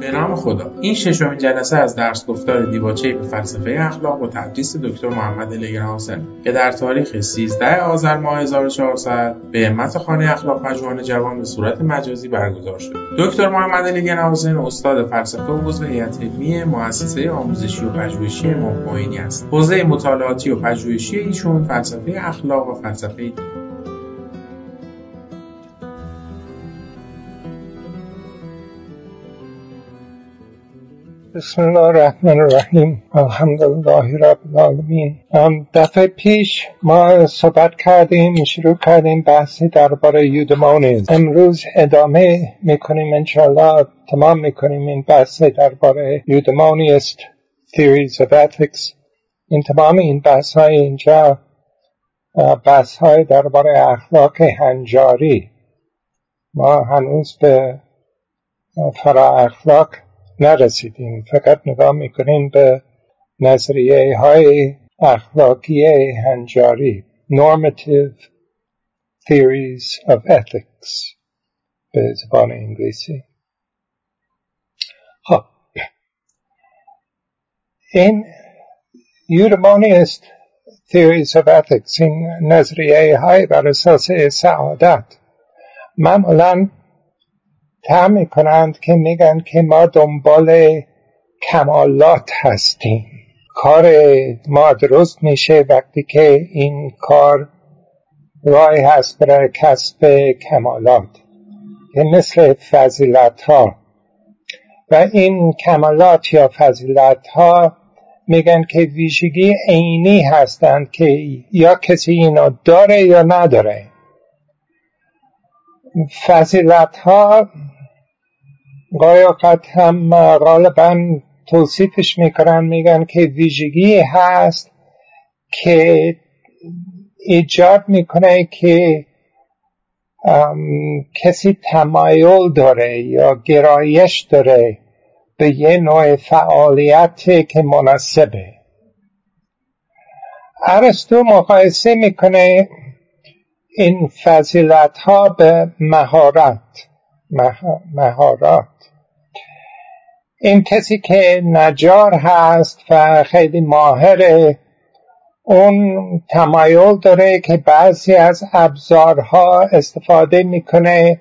به نام خدا. این ششمین جلسه از درس گفتار دیباچه به فلسفه اخلاق و تدریس دکتر محمد لگران که در تاریخ 13 آذر ماه 1400 به همت خانه اخلاق پژوهان جوان به صورت مجازی برگزار شد. دکتر محمد لگران استاد فلسفه و عضو هیئت علمی مؤسسه آموزشی و پژوهشی امام خمینی است. حوزه مطالعاتی و پژوهشی ایشون فلسفه اخلاق و فلسفه بسم الله الرحمن الرحیم الحمدلله رب العالمین دفعه پیش ما صحبت کردیم شروع کردیم بحثی درباره یودمونیزم امروز ادامه می‌کنیم انشاءالله تمام می‌کنیم این بحث درباره یودمونیست theories of ethics. این تمام این بحث های اینجا بحث های درباره اخلاق هنجاری ما هنوز به فرا اخلاق نرسیدیم. فقط نگاه می‌کنیم به نظریه های اخلاقی هنجاری normative theories of ethics به زبان انگلیسی. خب. این یورمانیست theories of ethics این نظریه های بر اساس سعادت. معمولا تعم کنند که میگن که ما دنبال کمالات هستیم. کار ما درست میشه وقتی که این کار رای هست برای کسب کمالات که مثل فضیلت ها و این کمالات یا فضیلت ها میگن که ویژگی عینی هستند که یا کسی اینو داره یا نداره. فضیلت ها قایقت هم غالبا توصیفش می‌کنن میگن که ویژگی هست که ایجاد می‌کنه که کسی تمایل داره یا گرایش داره به یه نوع فعالیت که مناسبه. ارسطو مقایسه می‌کنه این فضیلت ها به مهارت. مهارات. این کسی که نجار هست و خیلی ماهره اون تمایل داره که بعضی از ابزارها استفاده می‌کنه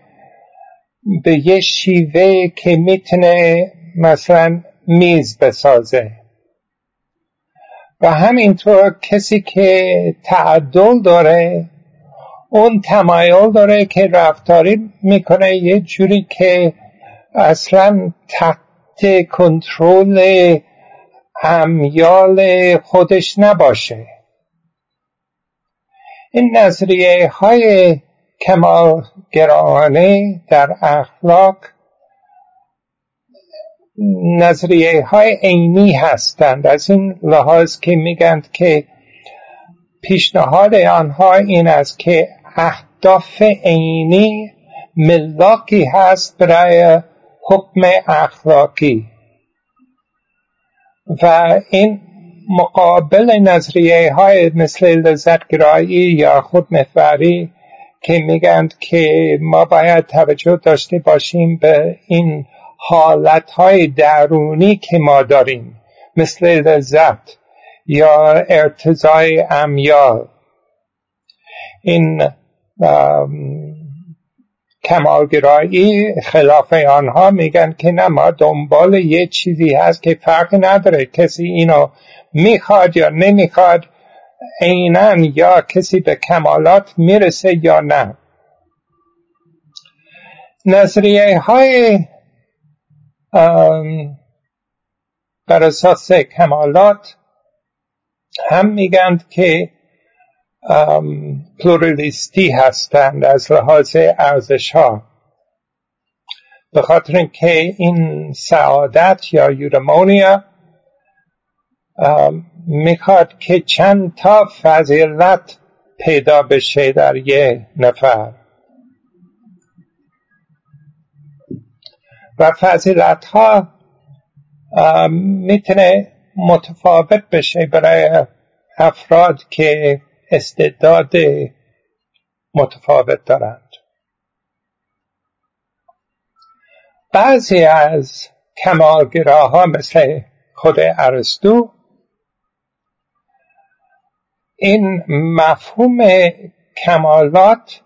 به یه شیوه که می‌تونه مثلا میز بسازه. و همینطور کسی که تعدل داره اون تمایل داره که رفتاری می‌کنه. یه جوری که اصلا تحت کنترل امیال خودش نباشه. این نظریه های کمالگرانه در اخلاق نظریه های عینی هستند. از این لحاظ که میگند که پیشنهاد آنها این است که اهداف عینی ملاکی هست برای حکم اخلاقی. و این مقابل نظریه های مثل لذتگرایی یا خودمحوری که میگند که ما باید توجه داشته باشیم به این حالت های درونی که ما داریم مثل لذت یا ارتضای امیال. این کمالگرایی خلاف آنها میگن که نه ما دنبال یه چیزی هست که فرق نداره. کسی اینو می‌خواد یا نمی‌خواد عینا یا کسی به کمالات می‌رسه یا نه. نظریه های بر اساس کمالات هم میگند که پلورالیستی هستند از لحاظ ارزش ها به خاطر اینکه این سعادت یا یورمونیا می‌خواد که چند تا فضیلت پیدا بشه در یه نفر. و فضیلت ها می‌تونه متفاوت بشه برای افراد که استعداد متفاوت دارند. بعضی از کمالگراها مثل خود ارسطو این مفهوم کمالات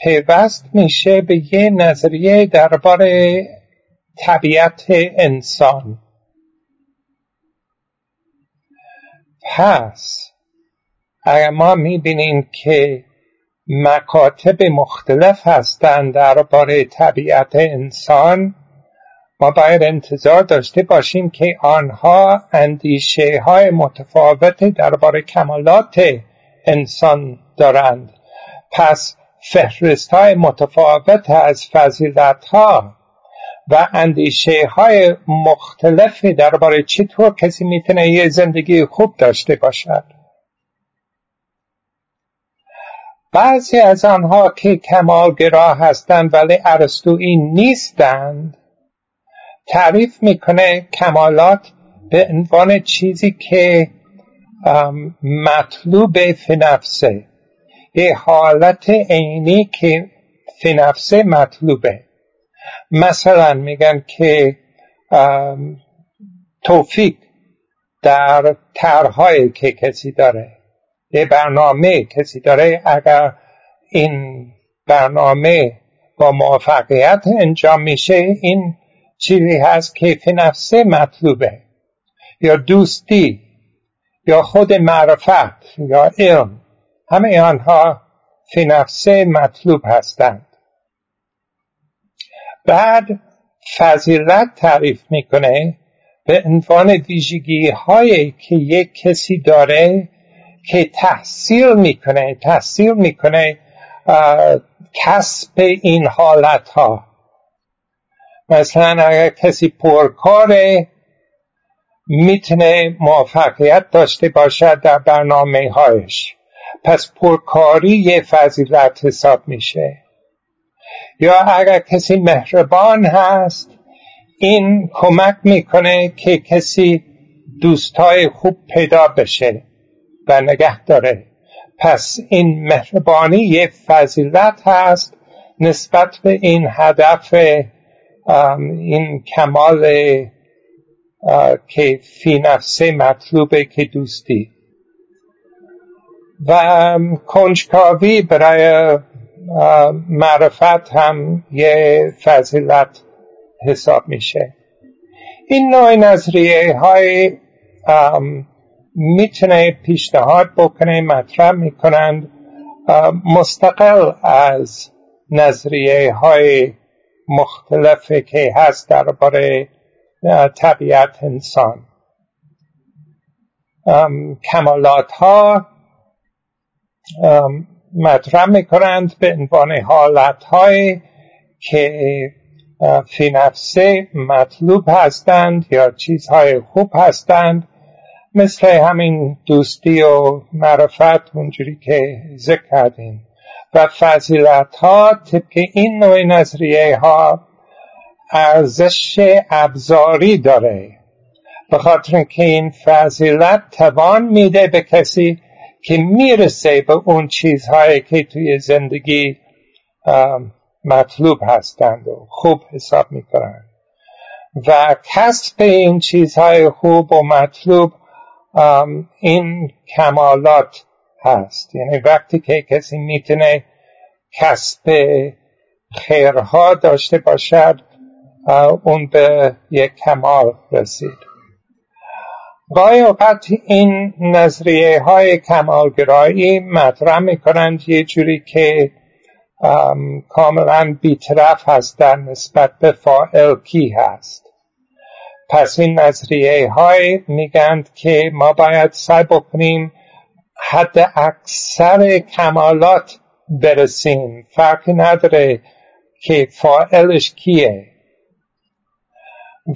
پیوست میشه به یه نظریه درباره طبیعت انسان. پس ما می‌بینیم که مکاتب مختلف هستند درباره طبیعت انسان ما باید انتظار داشته باشیم که آنها اندیشه های متفاوت درباره کمالات انسان دارند. پس فهرست های متفاوت از فضیلت ها و اندیشه های مختلفی درباره چطور کسی می‌تونه یه زندگی خوب داشته باشد؟ بعضی از آنها که کمالگرا هستند ولی ارسطویی نیستند تعریف می‌کنه کمالات به عنوان چیزی که مطلوب فی نفسه. یه حالت عینی که فی نفسه مطلوبه. مثلا میگن که توفیق در طرحهایی که کسی داره. یه برنامه کسی داره اگر این برنامه با موفقیت انجام میشه این چیزی هست که فی نفسه مطلوبه. یا دوستی یا خود معرفت یا علم. همه آنها فی نفسه مطلوب هستند. بعد فضیلت تعریف می‌کنه به عنوان ویژگی هایی که یک کسی داره که تحصیل می‌کنه تحصیل می‌کنه کسب این حالت ها مثلا اگر کسی پرکاره می‌تونه موفقیت داشته باشد در برنامه هایش پس پرکاری یه فضیلت حساب میشه. یا اگر کسی مهربان هست این کمک می‌کنه که کسی دوستای خوب پیدا بشه. و نگه داره. پس این مهربانی یه فضیلت هست نسبت به این هدف این کمال که فی نفسه مطلوبه که دوستی. و کنجکاوی برای معرفت هم یه فضیلت حساب میشه. این نوع نظریه های می‌تونه پیشنهاد بکنه مطرح می‌کنند. مستقل از نظریه های مختلفی که هست درباره طبیعت انسان. کمالات ها مطرح می‌کنند به عنوان حالت های که فی نفسه مطلوب هستند یا چیزهای خوب هستند. مثل همین دوستی و معرفت اونجوری که ذکر کردیم. و فضیلت ها طبق این نوع نظریه ها ارزش ابزاری داره. به خاطر اینکه این فضیلت توان میده به کسی که می‌رسه به اون چیزهایی که توی زندگی مطلوب هستند و خوب حساب می‌کنند. و کسب این چیزهای خوب و مطلوب این کمالات هست. یعنی وقتی که کسی می‌تونه کسب خیرها داشته باشد اون به یک کمال رسید. گاهی اوقات این نظریه های کمالگرایی مطرح می‌کنند یه جوری که کاملا بیطرف هستن نسبت به فائل کی هست. پس این نظریه های میگند که ما باید سعی بکنیم حد اکثر کمالات برسیم. فرقی نداره که فائلش کیه.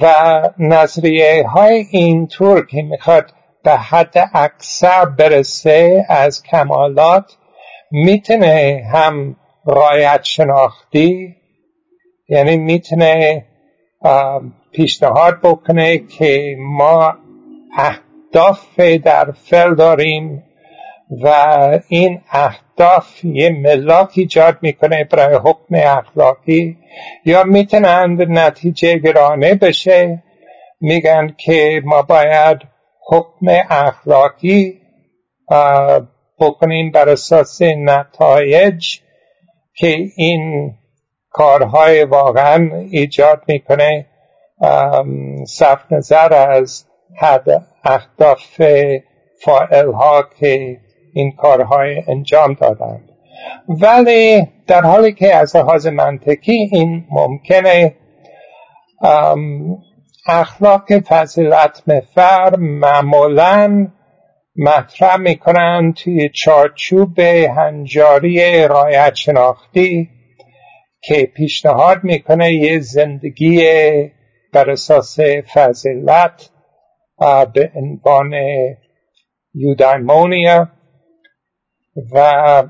و نظریه های اینطور که می‌خواد به حد اکثر برسه از کمالات می‌تونه هم رایت شناختی یعنی می‌تونه پیشنهاد بکنه که ما اهداف در فعل داریم و این اهداف یه ملاک ایجاد می‌کنه برای حکم اخلاقی. یا می‌تونند نتیجه گرانه بشه میگن که ما باید حکم اخلاقی بکنیم بر اساس نتایج که این کارهای واقعا ایجاد می‌کنه. صرف نظر از اهداف فائل ها که این کارهای انجام دادند. ولی در حالی که از لحاظ منطقی این ممکنه اخلاق فضیلت مفر معمولا مطرح می‌کنن توی چارچوب هنجاری رایت شناختی که پیشنهاد می‌کنه یه زندگی بر اساس فضیلت به عنوان یودایمونیا و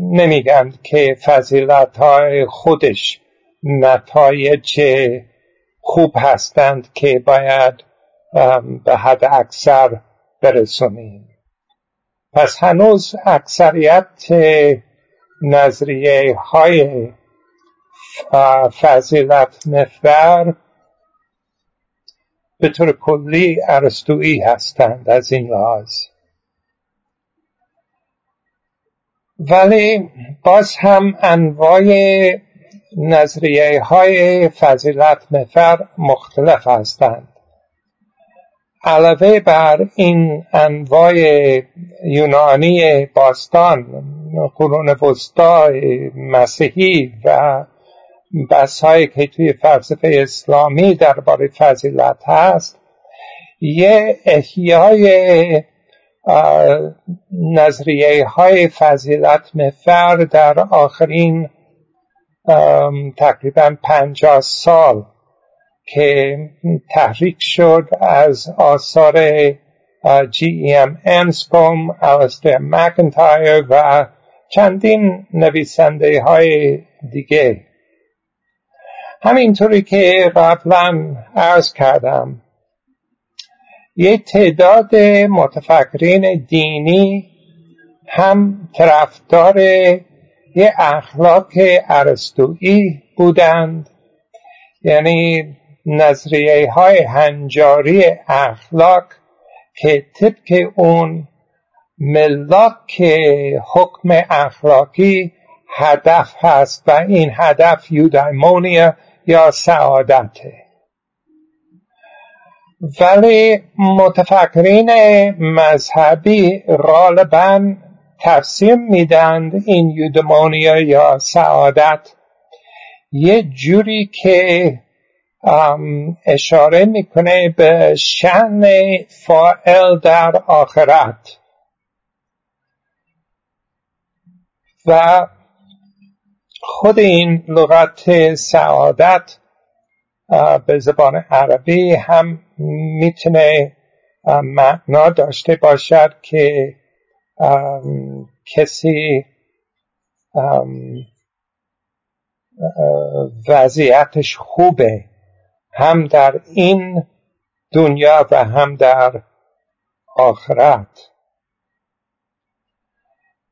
نمیگن که فضیلت های خودش نتایج خوب هستند که باید به حد اکثر برسونیم پس هنوز اکثریت نظریه های فضیلت محور به طور کلی ارسطویی هستند از این لحاظ ولی باز هم انواع نظریه های فضیلت مفر مختلف هستند. علاوه بر این انواع یونانی باستان قرون وسطا مسیحی و بحث هایی که توی فلسفه اسلامی درباره فضیلت هست یه احیای نظریه های فضیلت مفر در آخرین تقریبا پنجاه سال که تحریک شد از آثار جی ام انسکوم الاستر مکنتایر و چندین نویسنده های دیگه. همینطوری که قبلا عرض کردم یه تعداد متفکرین دینی هم طرفدار یه اخلاق ارسطویی بودند. یعنی نظریه های هنجاری اخلاق که طبق اون ملاک حکم اخلاقی هدف هست و این هدف یودایمونیا یا سعادته ولی متفکرین مذهبی غالبا تفسیر میدند این یودمونیا یا سعادت. یه جوری که اشاره می‌کنه به شن فائل در آخرت. و خود این لغت سعادت به زبان عربی هم می‌تونه معنا داشته باشد که کسی وضعیتش خوبه هم در این دنیا و هم در آخرت.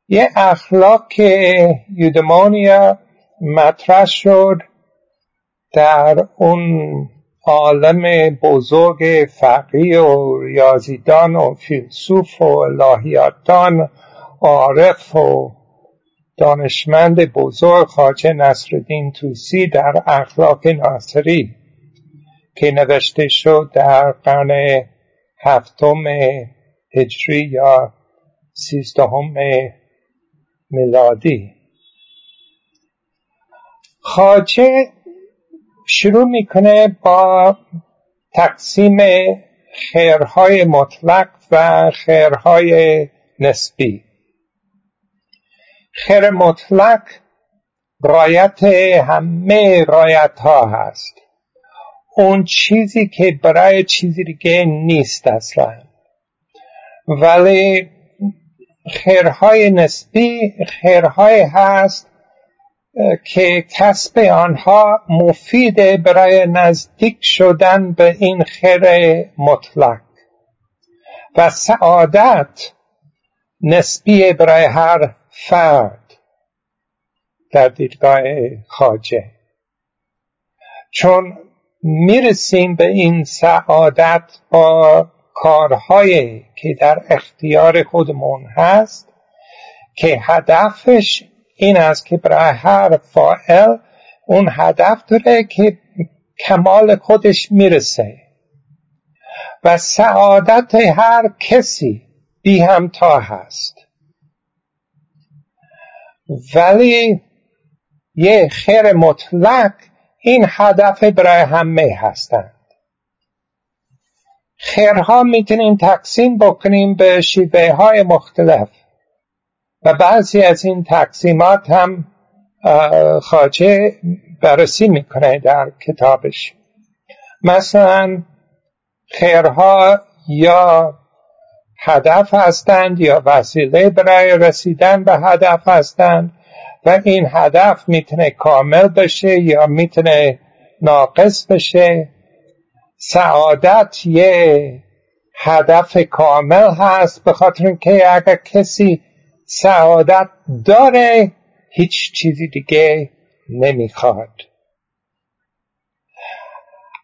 یه اخلاق که یودمانیا مطرح شد در اون عالم بزرگ فقیه و ریاضیدان و فیلسوف و الهیاتان عارف و دانشمند بزرگ خاجه نصرالدین توسی در اخلاق ناصری که نوشته شد در قرن هفتم هجری یا سیزدهم میلادی. خاجه شروع می‌کنه با تقسیم خیرهای مطلق و خیرهای نسبی. خیر مطلق رایت همه رایت ها هست. اون چیزی که برای چیزی دیگه نیست اصلا. ولی خیرهای نسبی خیرهای هست که کسب آنها مفیده برای نزدیک شدن به این خیر مطلق. و سعادت نسبی برای هر فرد در دیدگاه خاجه چون می‌رسیم به این سعادت با کارهایی که در اختیار خودمون هست که هدفش این است که برای هر فائل اون هدف داره که کمال خودش می‌رسه. و سعادت هر کسی بی همتا هست. ولی یه خیر مطلق این هدف برای همه هستند خیرها می‌تونیم تقسیم بکنیم به شیوه های مختلف. و بعضی از این تقسیمات هم خاجه بررسی می‌کنه در کتابش. مثلا خیرها یا هدف هستند یا وسیله برای رسیدن به هدف هستند و این هدف می‌تونه کامل بشه یا می‌تونه ناقص بشه. سعادت یه هدف کامل هست به خاطر اینکه اگر کسی سعادت داره هیچ چیزی دیگه نمی‌خواد.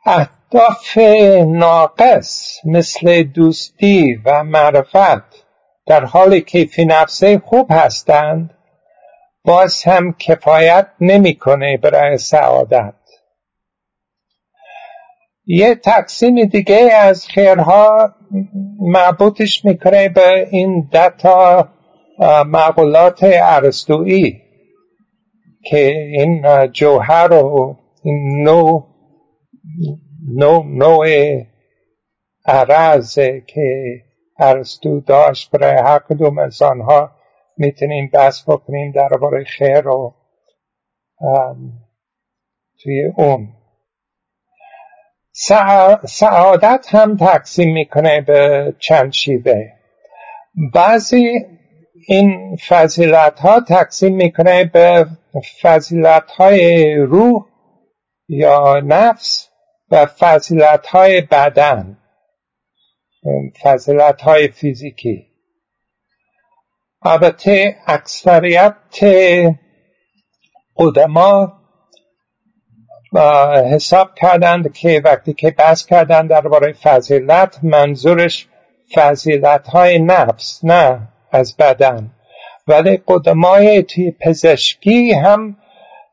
اهداف ناقص مثل دوستی و معرفت در حالی که فی نفسه خوب هستند باز هم کفایت نمی‌کنه برای سعادت. یه تقسیم دیگه از خیرها مربوطش می‌کنه به این دتا معقولات عرستویی که این جوهر و این نوع نوع, نوع عرض که ارسطو داشت برای هر کدوم از آنها می‌تونیم بحث بکنیم درباره خیر و توی اون. سعادت هم تقسیم می‌کنه به چند شیوه بعضی این فضیلت ها تقسیم می‌کنه به فضیلت های روح یا نفس و فضیلت های بدن فضیلت های فیزیکی. البته اکثریت قدما حساب کردند که وقتی که بحث کردند درباره فضیلت منظورش فضیلت های نفس نه از بدن. ولی قدمای توی پزشکی هم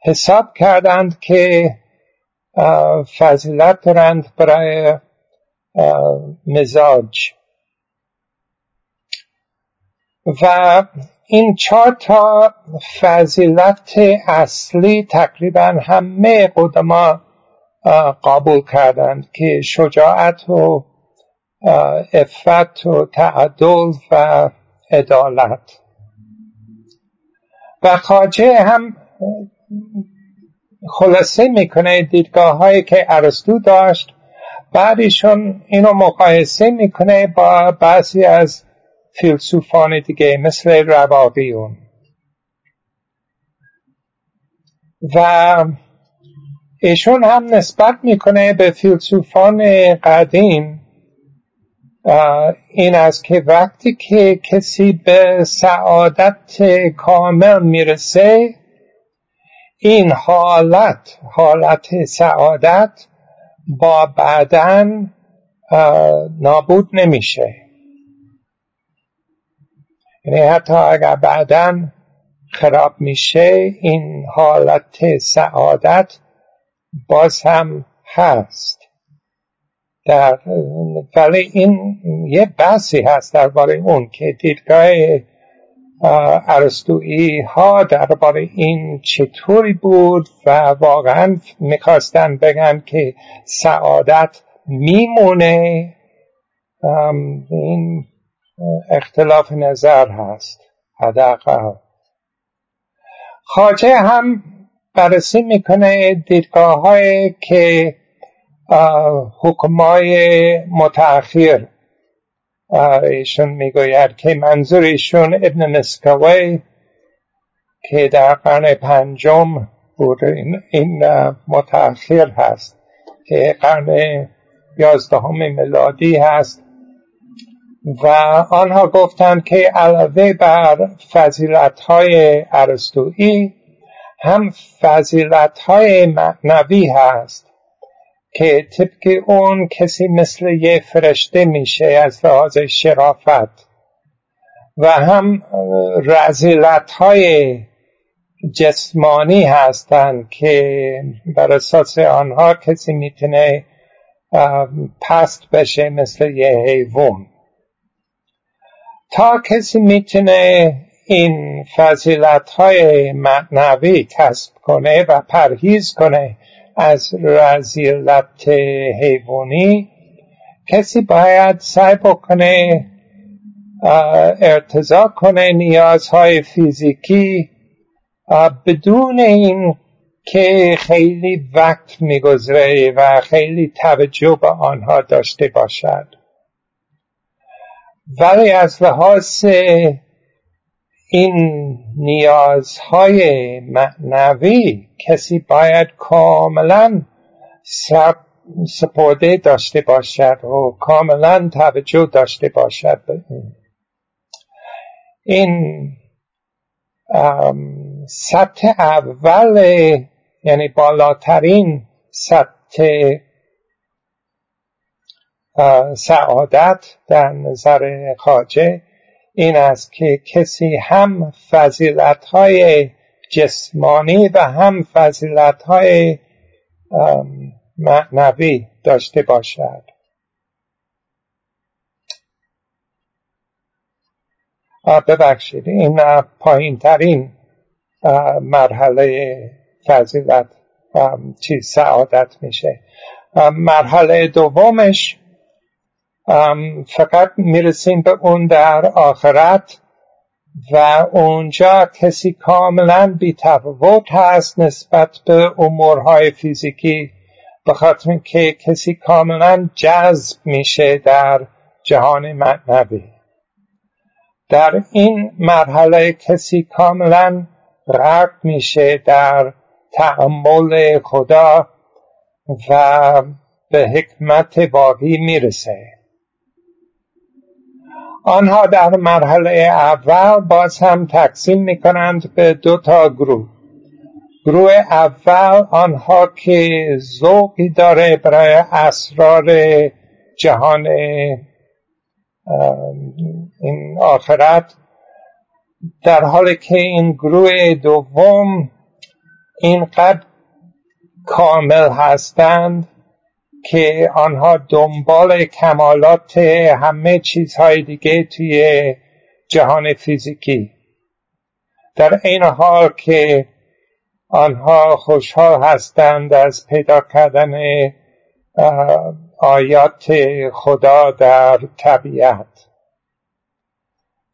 حساب کردند که فضیلت دارند برای مزاج. و این چهار تا فضیلت اصلی تقریبا همه قدما قبول کردند که شجاعت و افت و تعدل و عدالت. و خاجه هم خلاصه می‌کنه دیدگاه هایی که ارسطو داشت. بعدشون اینو مقایسه می‌کنه با بعضی از فیلسوفان دیگه مثل رواقیون. و ایشون هم نسبت می‌کنه به فیلسوفان قدیم این است که وقتی که کسی به سعادت کامل می‌رسه این حالت حالت سعادت با بعدن نابود نمیشه. یعنی حتی اگر بعدا خراب میشه این حالت سعادت باز هم هست. در ولی این یه بحثی هست درباره اون که دیدگاه ارسطویی ها درباره این چطوری بود و واقعا می‌خواستن بگن که سعادت میمونه. این اختلاف نظر هست حداقل. خاجه هم بررسی می‌کنه دیدگاه های که حکمای متأخر ایشون می‌گوید که منظور ایشون ابن مسکوی که در قرن پنجم بود این, این متأخر هست که قرن یازدهم میلادی هست. و آنها گفتند که علاوه بر فضیلت های عرستویی هم فضیلت های معنوی هست که طبق اون کسی مثل یه فرشته میشه از لحاظ شرافت و هم رزیلت های جسمانی هستند که بر اساس آنها کسی می‌تونه پست بشه مثل یه حیوان. تا کسی می‌تونه این فضیلت های معنوی کسب کنه و پرهیز کنه از رزیلت حیوانی کسی باید سعی بکنه ارتضا کنه نیازهای فیزیکی بدون این که خیلی وقت میگذره و خیلی توجه به آنها داشته باشد. ولی از لحاظ این نیازهای معنوی کسی باید کاملا سپرده داشته باشد و کاملا توجه داشته باشد. این سطح اول یعنی بالاترین سطح سعادت در نظر خاجه این است که کسی هم فضیلت های جسمانی و هم فضیلت های معنوی داشته باشد. ببخشید این پایین ترین مرحله فضیلت چیز سعادت میشه. مرحله دومش فقط می‌رسیم به اون در آخرت و اونجا کسی کاملا بی تفاوت هست نسبت به امورهای فیزیکی به خاطر که کسی کاملا جذب میشه در جهان معنوی. در این مرحله کسی کاملا غرق میشه در تعمل خدا و به حکمت واقعی می‌رسه. آنها در مرحله اول باز هم تقسیم می‌کنند به دو تا گروه. گروه اول آنها که ذوقی داره برای اسرار جهان این آخرت در حالی که این گروه دوم اینقدر کامل هستند که آنها دنبال کمالات همه چیزهای دیگه توی جهان فیزیکی. در این حال که آنها خوشحال هستند از پیدا کردن آیات خدا در طبیعت.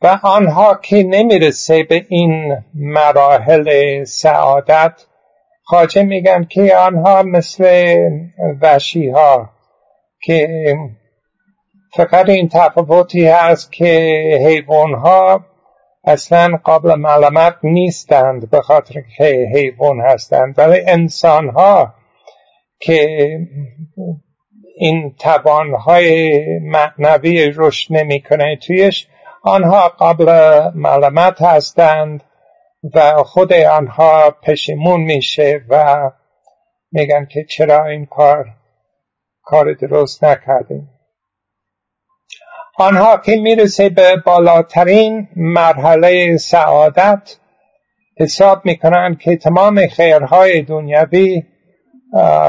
و آنها که نمی‌رسه به این مراحل سعادت خاجه میگن که آنها مثل وشی ها که فقط این تفاوتی هست که حیوان ها اصلا قابل معلومت نیستند به خاطر که حیوان هستند ولی انسان ها که این توانهای معنوی رشد نمی‌کنه تویش آنها قابل معلومت هستند. و خود آنها پشیمون میشه و میگن که چرا این کار کار درست نکردیم. آنها که می‌رسه به بالاترین مرحله سعادت حساب می‌کنند که تمام خیرهای دنیوی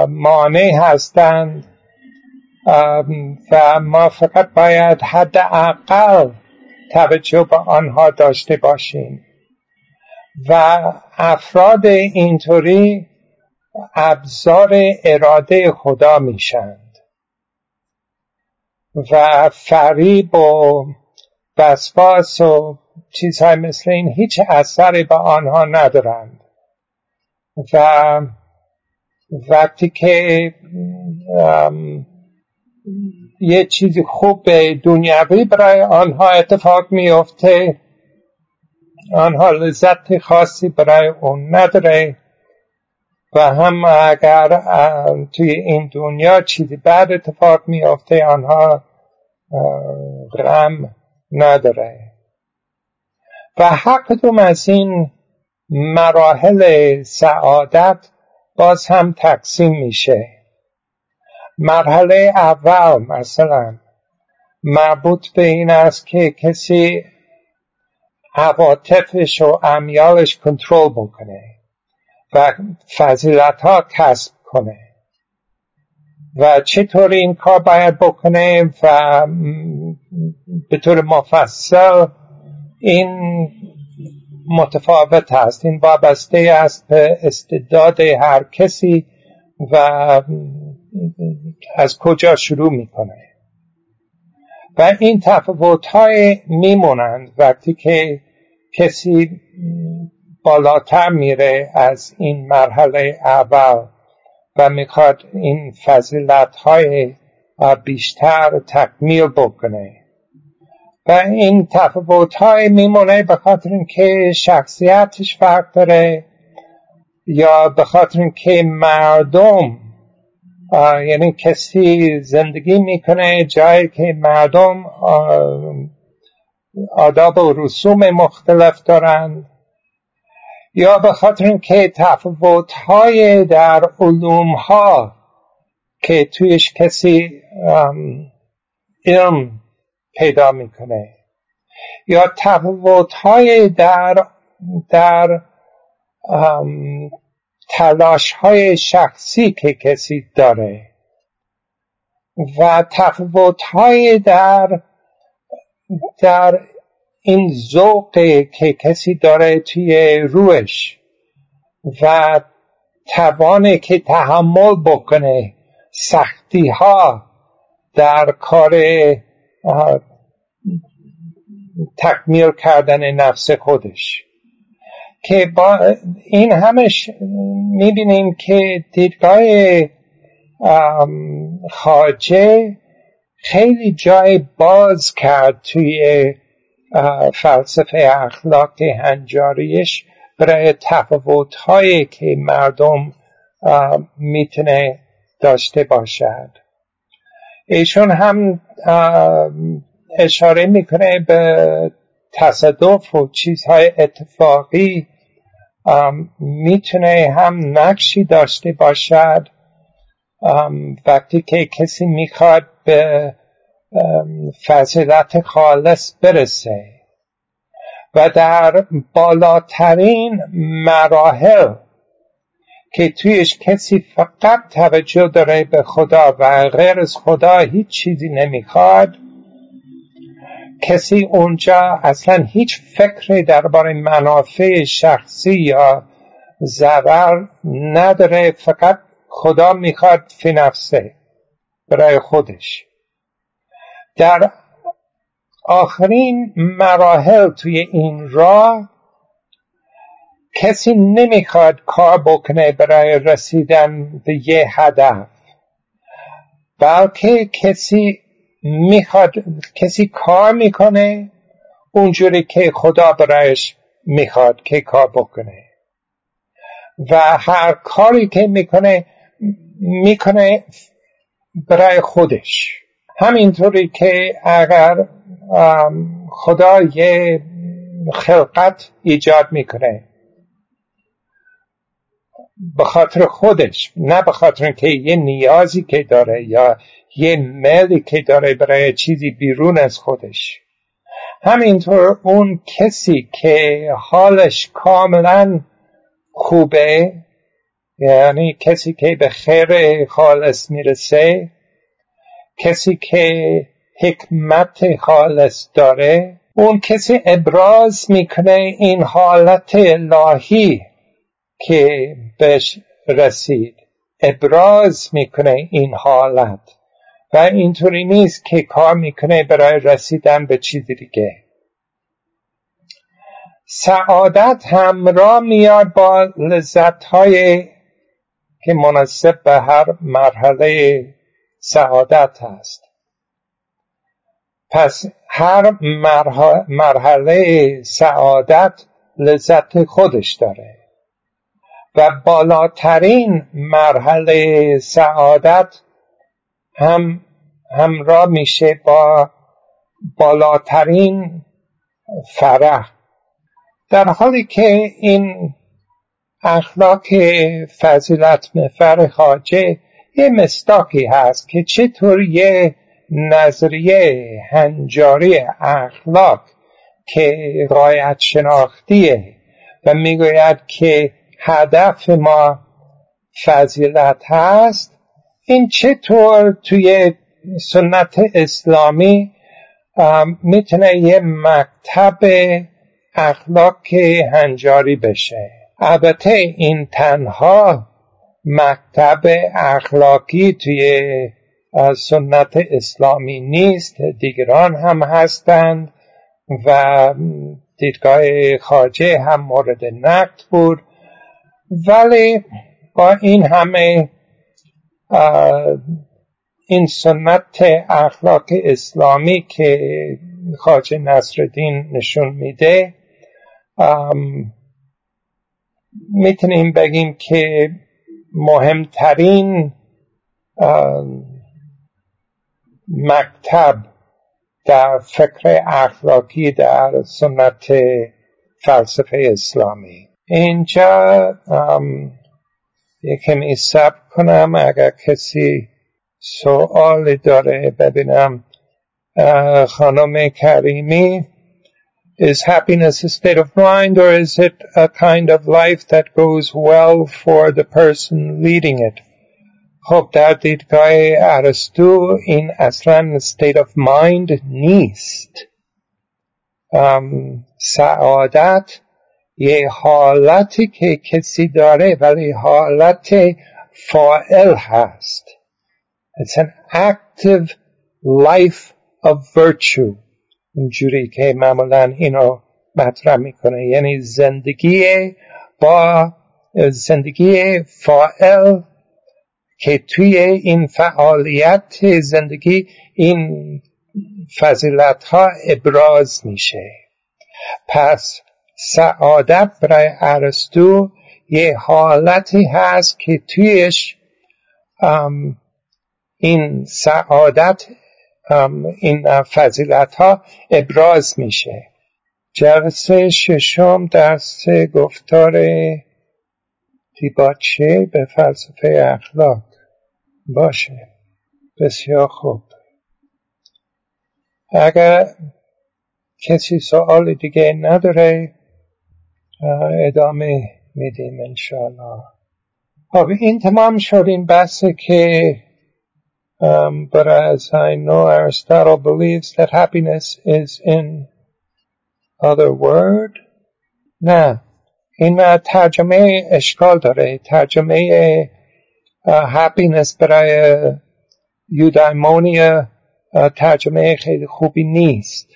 مانع هستند و ما فقط باید حداقل توجه به آنها داشته باشیم. و افراد اینطوری ابزار اراده خدا میشند و فریب و وسواس و چیزهای مثل این هیچ اثری به آنها ندارند و وقتی که یه چیزی خوب دنیاوی برای آنها اتفاق میفته آنها لذت خاصی برای اون نداره و هم اگر توی این دنیا چیزی بعد اتفاق میافته آنها غم نداره. و هر کدوم از این مراحل سعادت باز هم تقسیم میشه. مرحله اول مثلا مربوط به این است که کسی عواطفش و امیالش کنترل بکنه و فضیلت ها کسب کنه. و چطور این کار باید بکنه و به طور مفصل این متفاوت است. این وابسته است به استعداد هر کسی و از کجا شروع می‌کنه. و این تفاوت های میمونند وقتی که کسی بالاتر میره از این مرحله اول و می‌خواد این فضیلت های بیشتر تکمیل بکنه. و این تفاوت های میمونه به خاطر اینکه شخصیتش فرق داره یا به خاطر اینکه مردم یعنی کسی زندگی می‌کنه جایی که مردم آداب و رسوم مختلف دارند. یا به خاطر اینکه تفاوت های در علوم ها که تویش کسی علم پیدا می‌کنه. یا تفاوت های در در تلاش های شخصی که کسی داره. و تفاوت های در در این ذوق که کسی داره توی روش و توانه که تحمل بکنه سختی ها در کار تکمیل کردن نفس خودش. که با این همش می‌بینیم که دیدگاه خاجه خیلی جای باز کرد توی فلسفه اخلاق هنجاریش. برای تفاوت هایی که مردم می‌تونه داشته باشد. ایشون هم اشاره می‌کنه به تصادف و چیزهای اتفاقی. می‌تونه هم نقشی داشته باشد. وقتی که کسی می‌خواد به فضیلت خالص برسه و در بالاترین مراحل که تویش کسی فقط توجه داره به خدا و غیر از خدا هیچ چیزی نمی‌خواد کسی اونجا اصلا هیچ فکری درباره منافع شخصی یا ضرر نداره فقط خدا می‌خواد فی نفسه. برای خودش. در آخرین مراحل توی این راه کسی نمی‌خواد کار بکنه برای رسیدن به یه هدف. بلکه کسی می‌خواد کسی کار می‌کنه اونجوری که خدا برایش می‌خواد که کار بکنه. و هر کاری که می‌کنه می‌کنه برای خودش. همینطوری که اگر خدا یه خلقت ایجاد می‌کنه. به خاطر خودش نه به خاطر که یه نیازی که داره یا یه میلی که داره برای چیزی بیرون از خودش. همینطور اون کسی که حالش کاملا خوبه یعنی کسی که به خیر خالص می‌رسه کسی که حکمت خالص داره اون کسی ابراز می‌کنه این حالت الهی که بهش رسید. ابراز می‌کنه این حالت. و اینطوری نیست که کار می‌کنه برای رسیدن به چیزی دیگه. سعادت همراه میاد با لذت های که مناسب به هر مرحله سعادت هست. پس هر مرحله سعادت لذت خودش داره. و بالاترین مرحله سعادت هم همراه میشه با بالاترین فرح. در حالی که این اخلاق فضیلت مفر خاجه یه مستاقی هست که چطور یه نظریه هنجاری اخلاق که رایت شناختیه و می‌گوید که هدف ما فضیلت هست این چطور توی سنت اسلامی می‌تونه یه مکتب اخلاق هنجاری بشه. البته این تنها مکتب اخلاقی توی سنت اسلامی نیست. دیگران هم هستند و دیدگاه خاجه هم مورد نقد بود. ولی با این همه این سنت اخلاق اسلامی که خاجه نصرالدین نشون میده می‌تونیم بگیم که مهمترین مکتب در فکر اخلاقی در سنت فلسفه اسلامی. اینجا یکمی سب کنم اگر کسی سوال داره ببینم. خانم کریمی. Is happiness a state of mind or is it a kind of life that goes well for the person leading it? خب در دیدگاه ارسطو این اصلا state of mind نیست سعادت یه حالتی که کسی داره ولی حالت فائل هست It's an active life of virtue اینجوری که معمولا اینو مطرح می‌کنه. یعنی زندگی با زندگی فائل که توی این فعالیت زندگی این فضیلت ها ابراز میشه. پس سعادت برای ارسطو یه حالتی هست که تویش این سعادت این فضیلت ها ابراز میشه. جلسه ششم درس گفتار دیباچه به فلسفه اخلاق. باشه. بسیار خوب. اگر کسی سوال دیگه نداره ادامه میدیم انشاءالله. خب این تمام شد. این بحثه که Um, but as I know, Aristotle believes that happiness is in other word. نه این ترجمه اشکال داره ترجمه happiness برای یودایمونیا ترجمه خیلی خوبی نیست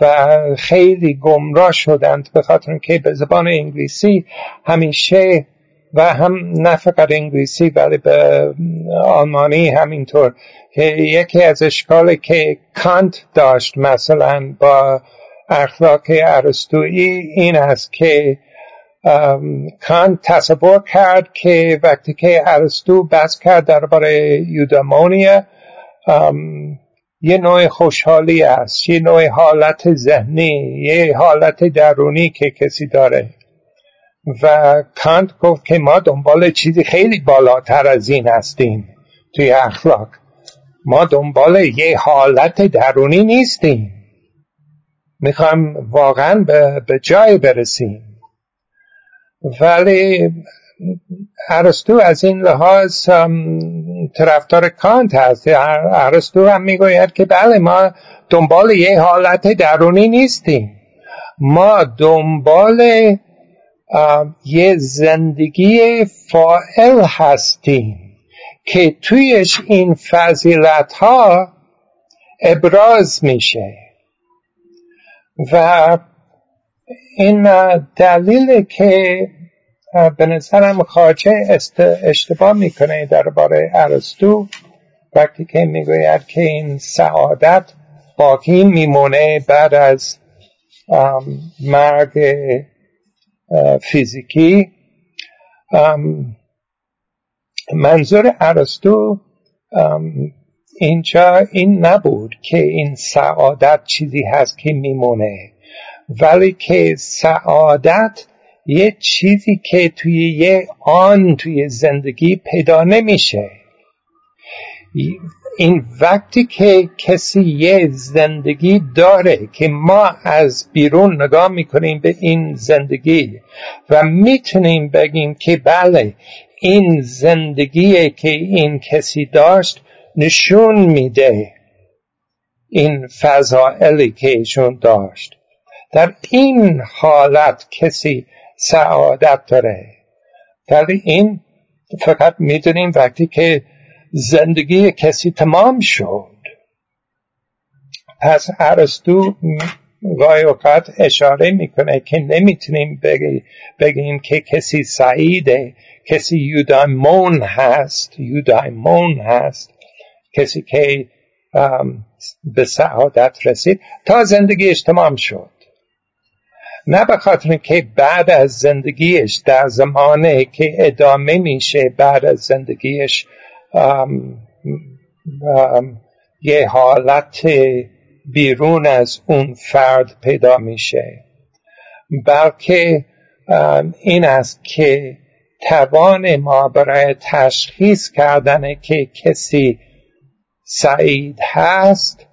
و خیلی گمراه شدند به خاطر که به زبان انگلیسی همیشه و هم نه فقط انگلیسی ولی به آلمانی همینطور. که یکی از اشکال که کانت داشت مثلا با اخلاق ارسطویی این است که کانت تصور کرد که وقتی که ارسطو بس کرد درباره یودامونیا یه نوع خوشحالی است یه نوع حالت ذهنی یه حالت درونی که کسی داره. و کانت گفت که ما دنبال چیزی خیلی بالاتر از این هستیم توی اخلاق. ما دنبال یه حالت درونی نیستیم. می‌خوام واقعا به جای برسیم. ولی ارسطو از این لحاظ طرفدار کانت هست. ارسطو هم می‌گوید که بله ما دنبال یه حالت درونی نیستیم. ما دنبال یه زندگی فائل هستیم که تویش این فضیلت ها ابراز میشه. و این دلیل که به نظرم خاجه اشتباه می‌کنه درباره ارسطو وقتی که می‌گوید که این سعادت باقی میمونه بعد از مرگ فیزیکی. منظور ارسطو اینجا این نبود که این سعادت چیزی هست که میمونه ولی که سعادت یه چیزی که توی یه آن توی زندگی پیدا نمیشه. این وقتی که کسی یه زندگی داره که ما از بیرون نگاه می‌کنیم به این زندگی و می‌تونیم بگیم که بله این زندگی که این کسی داشت نشون میده این فضائلی که ایشون داشت. در این حالت کسی سعادت داره. ولی این فقط می‌دونیم وقتی که زندگی کسی تمام شد. پس ارسطو گاهی اوقات اشاره می‌کنه که نمی‌تونیم بگیم که کسی سعیده کسی یودایمون هست یودایمون هست. کسی که به سعادت رسید تا زندگیش تمام شد. نه به خاطر که بعد از زندگیش در زمانه که ادامه میشه بعد از زندگیش یه حالت بیرون از اون فرد پیدا میشه. بلکه این است که توان ما برای تشخیص کردن که کسی سعید هست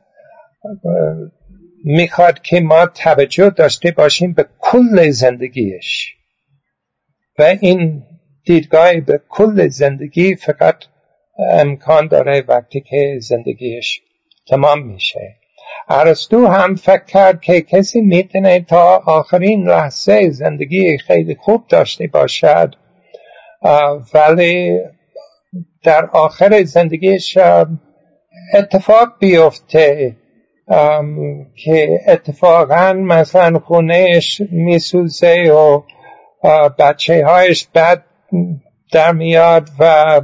می‌خواد که ما توجه داشته باشیم به کل زندگیش. و این دیدگاه به کل زندگی فقط امکان داره وقتی که زندگیش تمام میشه. ارسطو هم فکر کرد که کسی می‌تونه تا آخرین لحظه زندگی خیلی خوب داشته باشد ولی در آخر زندگیش اتفاق بیفته که اتفاقا مثلا خونهش میسوزه و بچه هایش بد در میاد و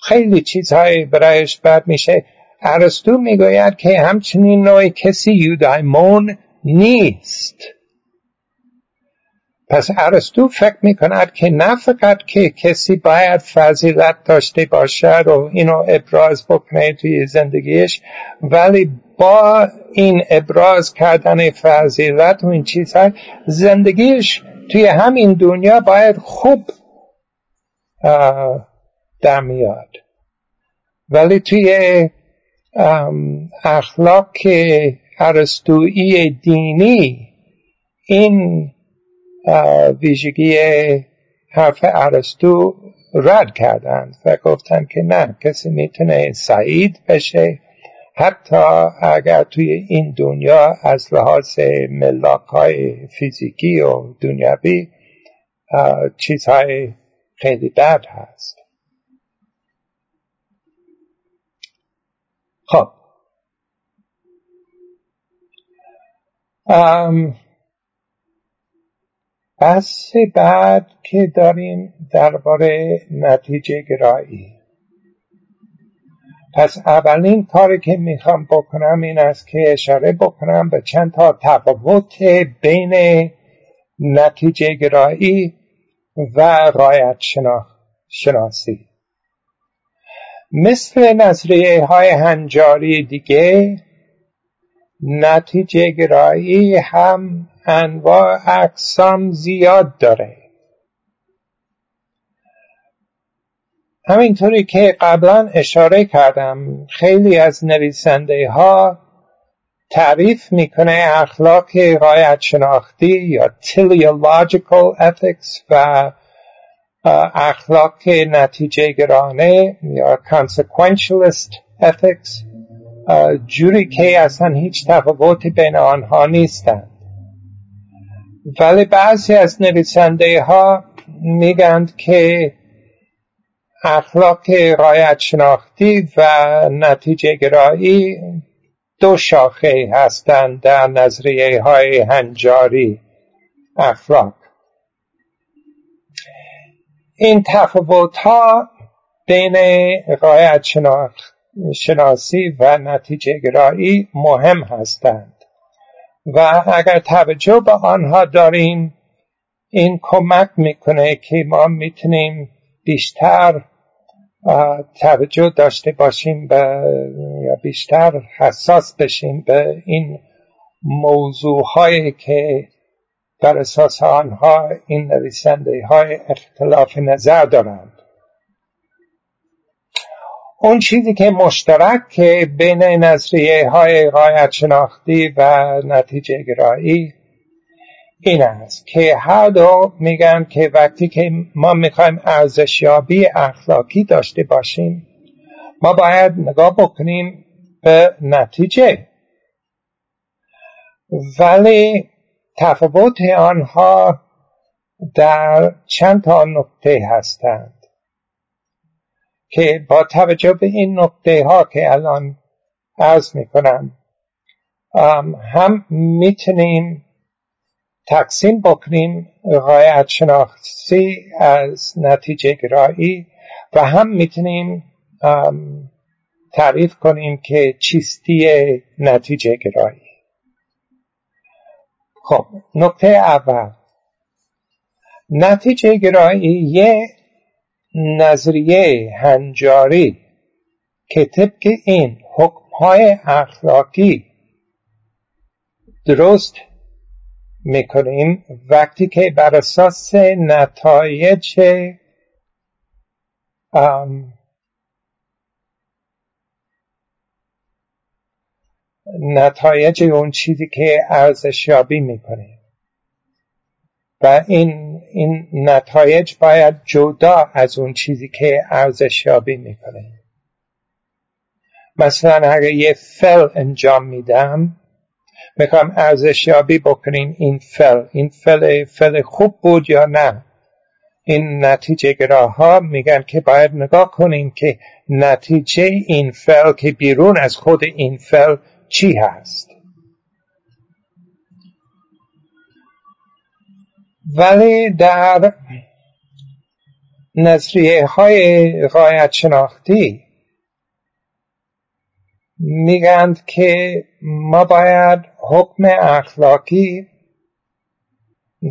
خیلی چیزهای برایش بد میشه. ارسطو می‌گوید که همچنین نوع کسی یودایمون نیست. پس ارسطو فکر می‌کند که نه فقط که کسی باید فضیلت داشته باشد و اینو ابراز بکنه توی زندگیش ولی با این ابراز کردن فضیلت و این چیزها زندگیش توی همین دنیا باید خوب در میاد. ولی توی اخلاق ارسطویی دینی این ویژگی حرف ارسطو رد کردند و گفتن که نه کسی می‌تونه سعید بشه. حتی اگر توی این دنیا از لحاظ ملاک های فیزیکی و دنیاوی چیزهای خیلی بد هست. خب. بحث بعد که داریم درباره نتیجه گرایی. پس اولین کاری که می‌خوام بکنم این است که اشاره بکنم به چند تا تفاوت بین نتیجه گرایی و رایت شناسی. مثل نظریه های هنجاری دیگه نتیجه گرایی هم انواع اقسام زیاد داره. همینطوری که قبلا اشاره کردم خیلی از نویسنده ها تعریف می‌کنه اخلاق رایت شناختی یا teleological ethics و اخلاق نتیجه گرانه یا consequentialist ethics جوری که اصلا هیچ تفاوتی بین آنها نیستند. ولی بعضی از نویسنده ها میگند که اخلاق رایت شناختی و نتیجه گرایی دو شاخه هستند در نظریه های هنجاری اخلاق. این تفاوت ها بین رایت شناسی و نتیجه گرایی مهم هستند. و اگر توجه به آنها داریم این کمک می‌کنه که ما می‌تونیم بیشتر توجه داشته باشیم به یا بیشتر حساس بشیم به این موضوع هایی که بر اساس آنها این نویسنده های اختلاف نظر دارند. اون چیزی که مشترک بین نظریه های قایت شناختی و نتیجه گرایی این است که هر دو میگن که وقتی که ما می‌خوایم ارزشیابی اخلاقی داشته باشیم ما باید نگاه بکنیم به نتیجه. ولی تفاوت آنها در چند تا نکته هستند که با توجه به این نکته ها که الان عرض می‌کنم هم می‌تونیم تقسیم بکنیم غایت شناختی از نتیجه گرایی و هم می‌تونیم تعریف کنیم که چیستی نتیجه گرایی. خب نکته اول. نتیجه گرایی یه نظریه هنجاری که طبق این حکمهای اخلاقی درست می‌کنیم وقتی که بر اساس نتایج نتایج اون چیزی که ارزشیابی می‌کنیم و این, این نتایج باید جدا از اون چیزی که ارزشیابی می‌کنه. مثلا اگر یه فل انجام میدم می‌خوام ارزشیابی بکنیم این فل این فل فل خوب بود یا نه؟ این نتیجه گراها میگن که باید نگاه کنیم که نتیجه این فل که بیرون از خود این فل چی هست؟ ولی در نظریه های غایت شناختی میگند که ما باید حکم اخلاقی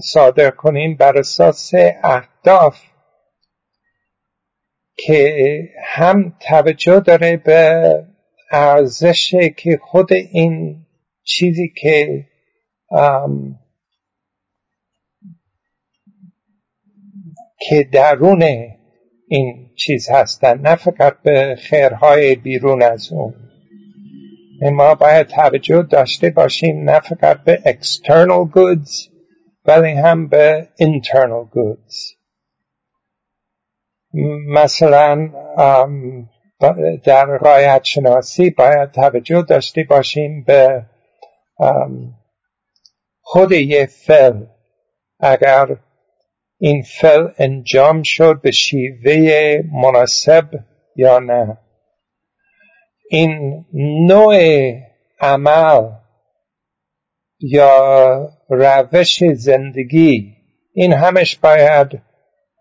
صادر کنیم بر اساس اهداف که هم توجه داره به ارزش که خود این چیزی که که درون این چیز هستن نه فقط به خیرهای بیرون از اون. ما باید توجه داشته باشیم نه فقط به external goods ولی هم به internal goods. مثلا در رایت شناسی باید توجه داشته باشیم به خود یه فل اگر این فعل انجام شد به شیوه مناسب یا نه. این نوع عمل یا روش زندگی این همش باید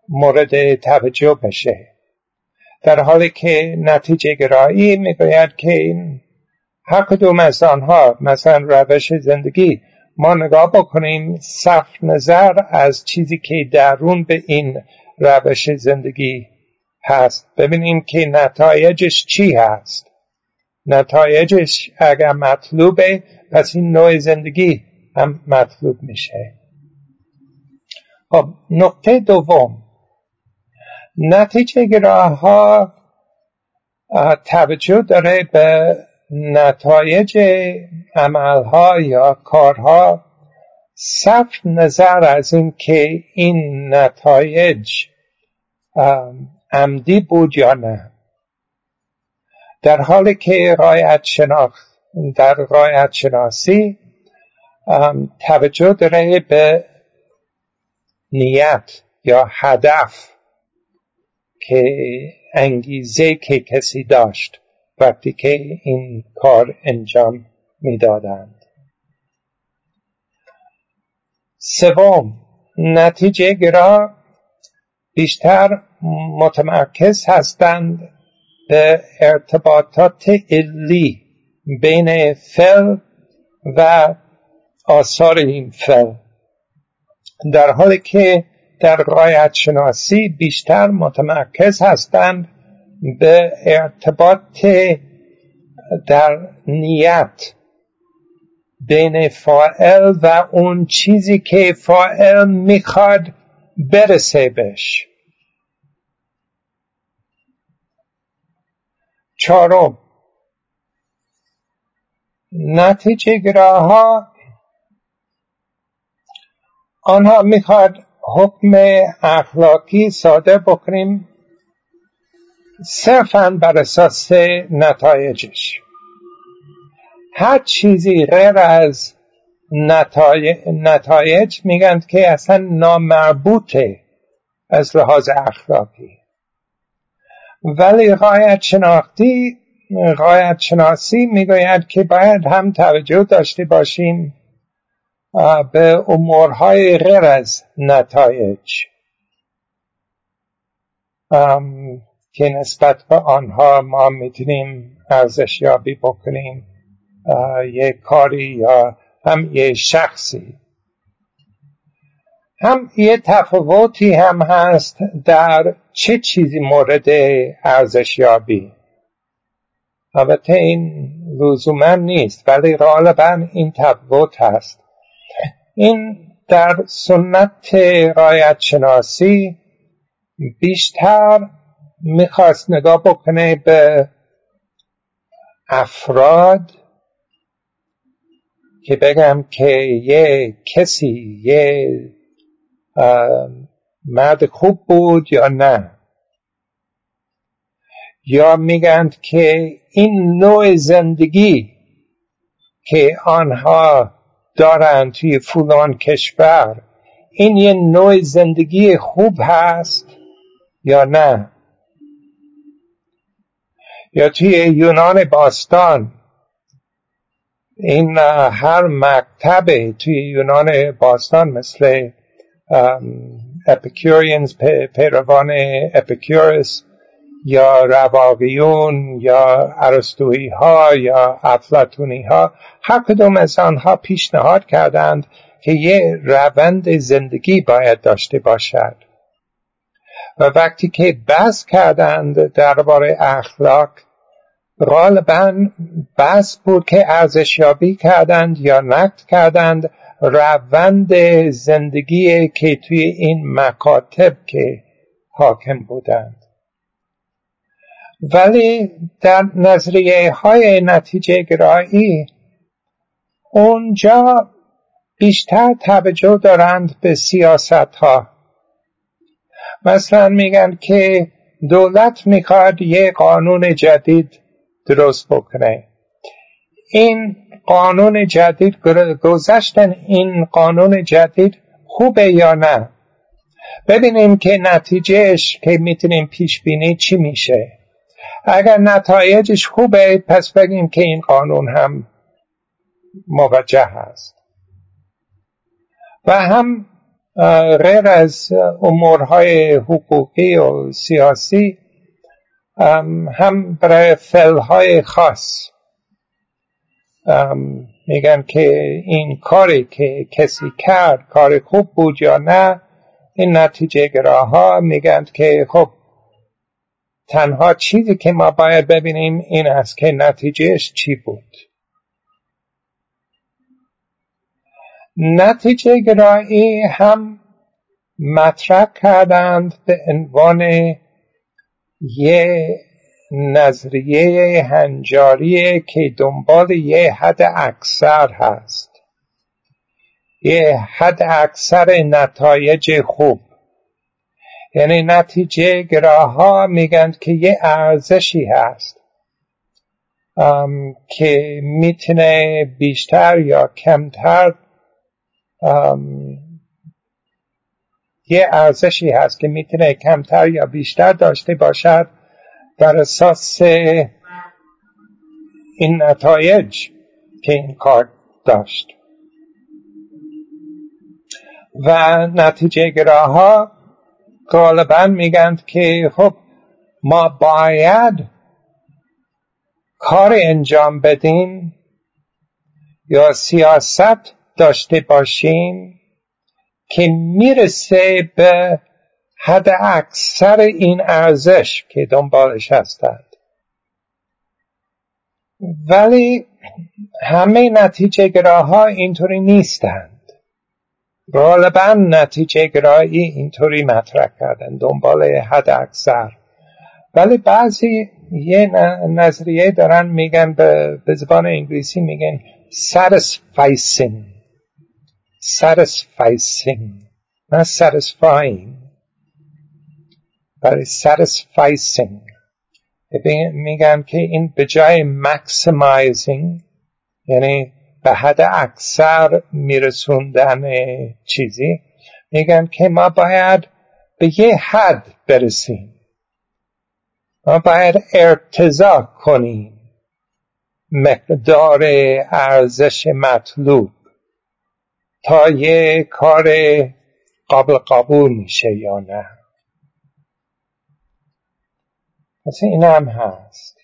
مورد توجه بشه. در حالی که نتیجه گرایی می‌گوید که این هر کدوم از آنها مثلا روش زندگی ما نگاه بکنیم صف نظر از چیزی که درون به این روش زندگی هست. ببینیم که نتایجش چی هست. نتایجش اگر مطلوبه پس این نوع زندگی هم مطلوب میشه. خب نقطه دوم. نتیجه گراه ها توجه داره به نتایج عملها یا کارها. صرف نظر از این که این نتایج عمدی بود یا نه. در حالی که رایت شناخت در رایت شناسی توجه داره به نیت یا هدف. که انگیزه که کسی داشت وقتی که این کار انجام می‌دادند. سوم نتیجه گرا بیشتر متمرکز هستند به ارتباطات علی بین فل و آثار این فل در حالی که در قایت شناسی بیشتر متمرکز هستند به ارتباط در نیت بین فائل و اون چیزی که فائل می‌خواد برسه بش چهارم نتیجه گراها آنها می‌خواد حکم اخلاقی صادر بکنیم. صرفا بر اساس نتایجش. هر چیزی غیر از نتایج میگن که اصلا نامربوطه از لحاظ اخلاقی. ولی غایت شناختی غایت شناسی می‌گوید که باید هم توجه داشته باشیم به امورهای غیر از نتایج. که نسبت به آنها ما می‌تونیم ارزشیابی بکنیم. یک کاری یا هم یه شخصی. هم یه تفاوتی هم هست در چه چیزی مورد ارزشیابی. البته این لزوما نیست ولی غالبا این تفاوت هست. این در سنت رایت شناسی بیشتر می‌خواست نگاه بکنه به افراد که بگم که یه کسی یه مرد خوب بود یا نه. یا میگند که این نوع زندگی که آنها دارند توی فلان کشور. این یه نوع زندگی خوب هست یا نه؟ یا توی یونان باستان. این هر مکتب توی یونان باستان مثل Epicureans پیروان اپیکورس یا رواقیون یا ارسطویی ها یا افلاطونی ها هر کدوم از آنها پیشنهاد کردند که یه روند زندگی باید داشته باشد. و وقتی که بحث کردند درباره اخلاق غالبا بحث بود که ارزشیابی کردند یا نقد کردند روند زندگی که توی این مکاتب که حاکم بودند. ولی در نظریه های نتیجه گرایی اونجا بیشتر توجه دارند به سیاست ها مثلا میگن که دولت می‌خواد یه قانون جدید درست بکنه. این قانون جدید گذشتن این قانون جدید خوبه یا نه؟ ببینیم که نتیجهش که می‌تونیم پیش بینی چی میشه. اگر نتایجش خوبه پس بگیم که این قانون هم موجه هست و هم غیر از امورهای حقوقی و سیاسی هم برای فعلهای خاص. میگن که این کاری که کسی کرد کار خوب بود یا نه این نتیجه گراها میگن که خب تنها چیزی که ما باید ببینیم این است که نتیجهش چی بود. نتیجه گرایی هم مطرح کردند به عنوان یه نظریه هنجاریه که دنبال یه حد اکثر هست. یه حد اکثر نتایج خوب. یعنی نتیجه گراها میگن که یه ارزشی هست. که می‌تونه بیشتر یا کمتر یه ارزشی هست که می‌تونه کمتر یا بیشتر داشته باشد در اساس این نتایج که این کار داشت. و نتیجه گراها غالبا میگند که خب ما باید کار انجام بدیم یا سیاست داشته باشیم که می‌رسه به حد اکثر این ارزش که دنبالش هستند. ولی همه نتیجه گراها اینطوری نیستند. غالبا نتیجه گرایی اینطوری مطرح کردن دنبال حد اکثر. ولی بعضی یه نظریه دارن میگن به زبان انگلیسی میگن satisfying satisfying نه satisfying. ولی satisfying میگن که این به جای maximizing یعنی به حد اکثر میرسوندن چیزی میگن که ما باید به یه حد برسیم. ما باید ارتضا کنیم. مقدار ارزش مطلوب. تا یه کار قابل قبول میشه یا نه. پس این هم هست.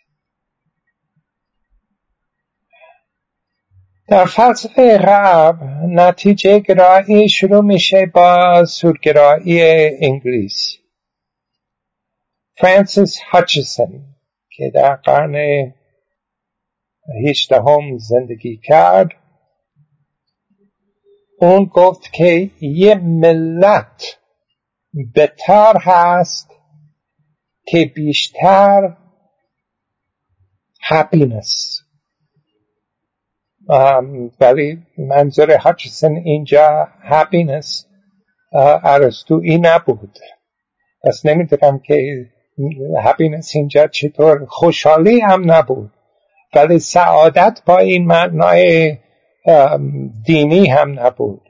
در فلسفه غرب نتیجه گرایی شروع میشه با سودگرایی انگلیس. فرانسیس هاچسون که در قرن هیچدهم زندگی کرد اون گفت که یه ملت بهتر هست که بیشتر happiness. ولی منظور هاچسون اینجا happiness ارسطویی نبود. پس نمی‌دونم که happiness اینجا چطور. خوشحالی هم نبود. ولی سعادت با این معنای دینی هم نبود.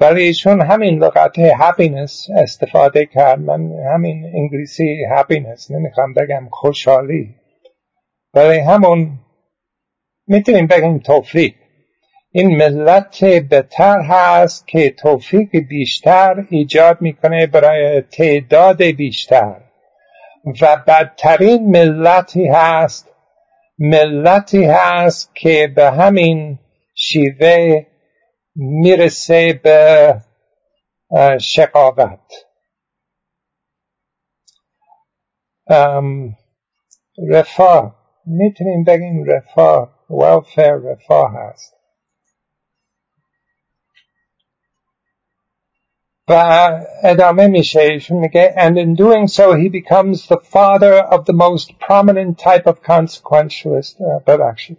ولی ایشون همین لغت happiness استفاده کرد. من همین انگلیسی happiness نمی‌خوام بگم خوشحالی. ولی همون می‌تونیم بگیم توفیق. این ملت بهتر هست که توفیق بیشتر ایجاد می‌کنه برای تعداد بیشتر. و بدترین ملتی هست ملتی هست که به همین شیوه می‌رسه به شقاوت. رفاه. می‌تونیم بگیم رفاه. Welfare رفاه هست و ادامه میشه ایشون میگه and in doing so he becomes the father of the most prominent type of consequentialist ببخشید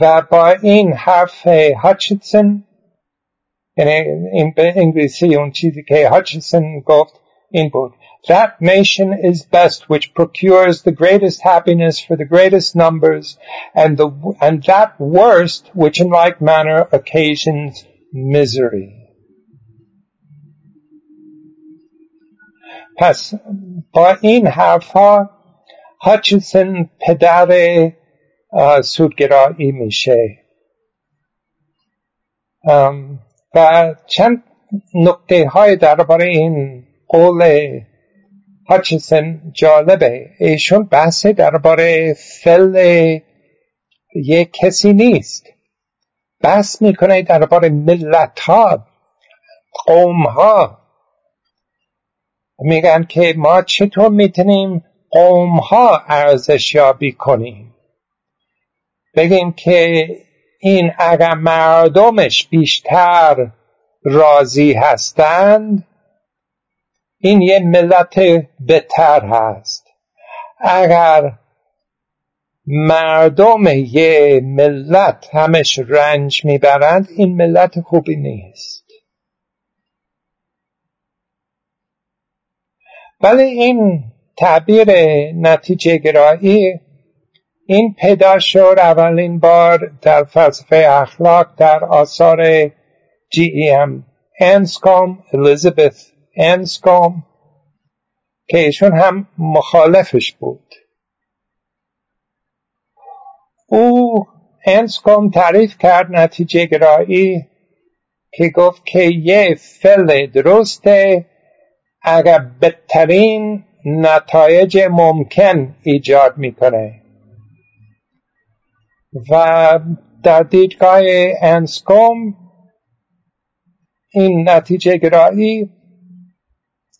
و با این حرف هاچیسون یعنی این به انگلیسی اون چیزی که هاچیسون گفت این بود That nation is best which procures the greatest happiness for the greatest numbers and the and that worst which in like manner occasions misery. پس با این حرفها هاچیسون پدر سودگرایی میشه و چند نکته های درباره این قول هاچیسن جالبه. ایشون بحث درباره فل یک کسی نیست. بحث می‌کنه درباره ملت ها قوم ها میگن که ما چطور می‌تونیم قوم ها ارزش یابی کنیم؟ بگیم که این اگر مردمش بیشتر راضی هستند این یه ملت بهتر هست. اگر مردم یه ملت همش رنج می‌برند این ملت خوبی نیست. ولی این تعبیر نتیجه گرایی این پیدا شد اولین بار در فلسفه اخلاق در آثار جی ای ام انسکوم الیزابث انسکوم که ایشون هم مخالفش بود. او انسکوم تعریف کرد نتیجه گرایی که گفت که یه فعل درسته اگر بدترین نتایج ممکن ایجاد می‌کنه. و در دیدگاه انسکوم این نتیجه گرایی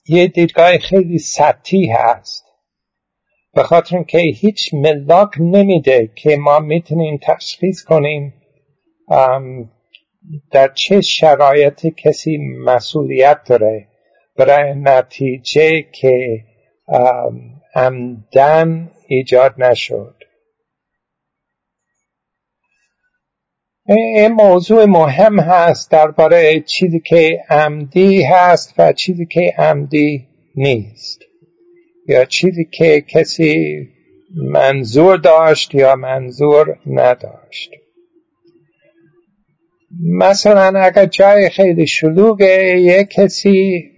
یه دیدگاه خیلی سطحی هست. به خاطر اینکه هیچ ملاک نمیده که ما می‌تونیم تشخیص کنیم در چه شرایط کسی مسئولیت داره. برای نتیجه که عمدن ایجاد نشد این موضوع مهم هست درباره چیزی که عمدی هست و چیزی که عمدی نیست. یا چیزی که کسی منظور داشت یا منظور نداشت. مثلا اگر جای خیلی شلوغه یک کسی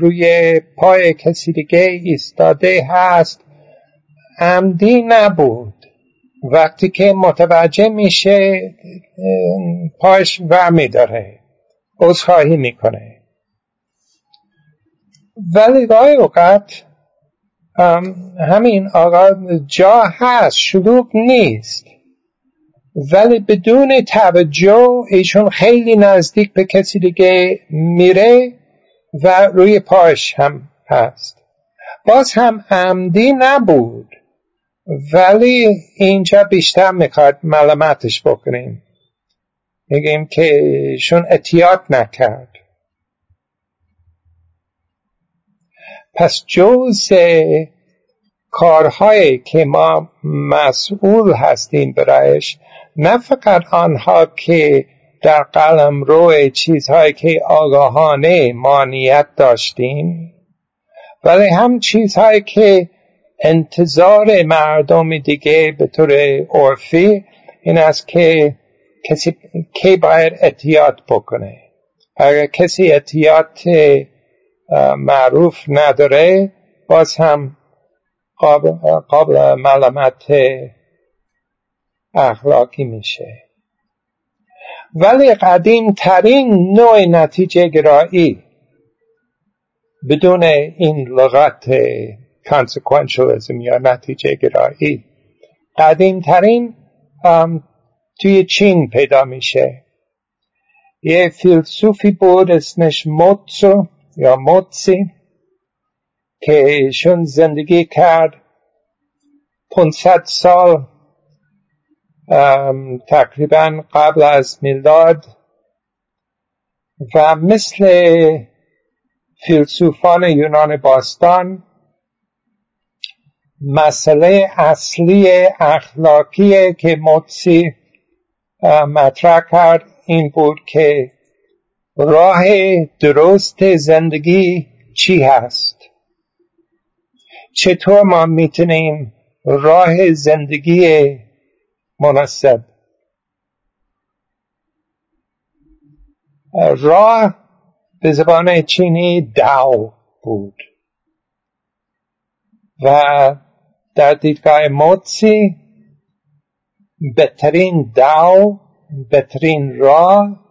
روی پای کسی دیگه ایستاده هست عمدی نبود. وقتی که متوجه میشه پاش ور داره عذرخواهی می‌کنه. ولی گاهی اوقات همین آقا جا هست شلوغ نیست. ولی بدون توجه ایشون خیلی نزدیک به کسی دیگه میره و روی پاش هم هست. باز هم عمدی نبود. ولی اینجا بیشتر می‌خواد ملامتش بکنیم میگیم که شون اتیاد نکرد. پس جز کارهایی که ما مسئول هستیم برایش نه فقط آنها که در قلم روی چیزهایی که آگاهانه مانیت داشتیم ولی هم چیزهایی که انتظار مردم دیگه به طور عرفی این است که کسی که باید اتیات بکنه. اگر کسی اتیات معروف نداره باز هم قابل, قابل ملامت اخلاقی میشه. ولی قدیم ترین نوع نتیجه گرایی بدون این لغت consequentialism یا نتیجه گرایی. قدیم ترین توی چین پیدا میشه. یه فیلسوفی بود اسمش موتسو یا موتسی که ایشون زندگی کرد 500 سال تقریبا قبل از میلاد. و مثل فیلسوفان یونان باستان مسئله اصلی اخلاقی که موتسی مطرح کرد این بود که راه درست زندگی چی هست. چطور ما می‌تونیم راه زندگی مناسب راه به زبان چینی داو بود و در دیدگاه موتسی بهترین داو بهترین راه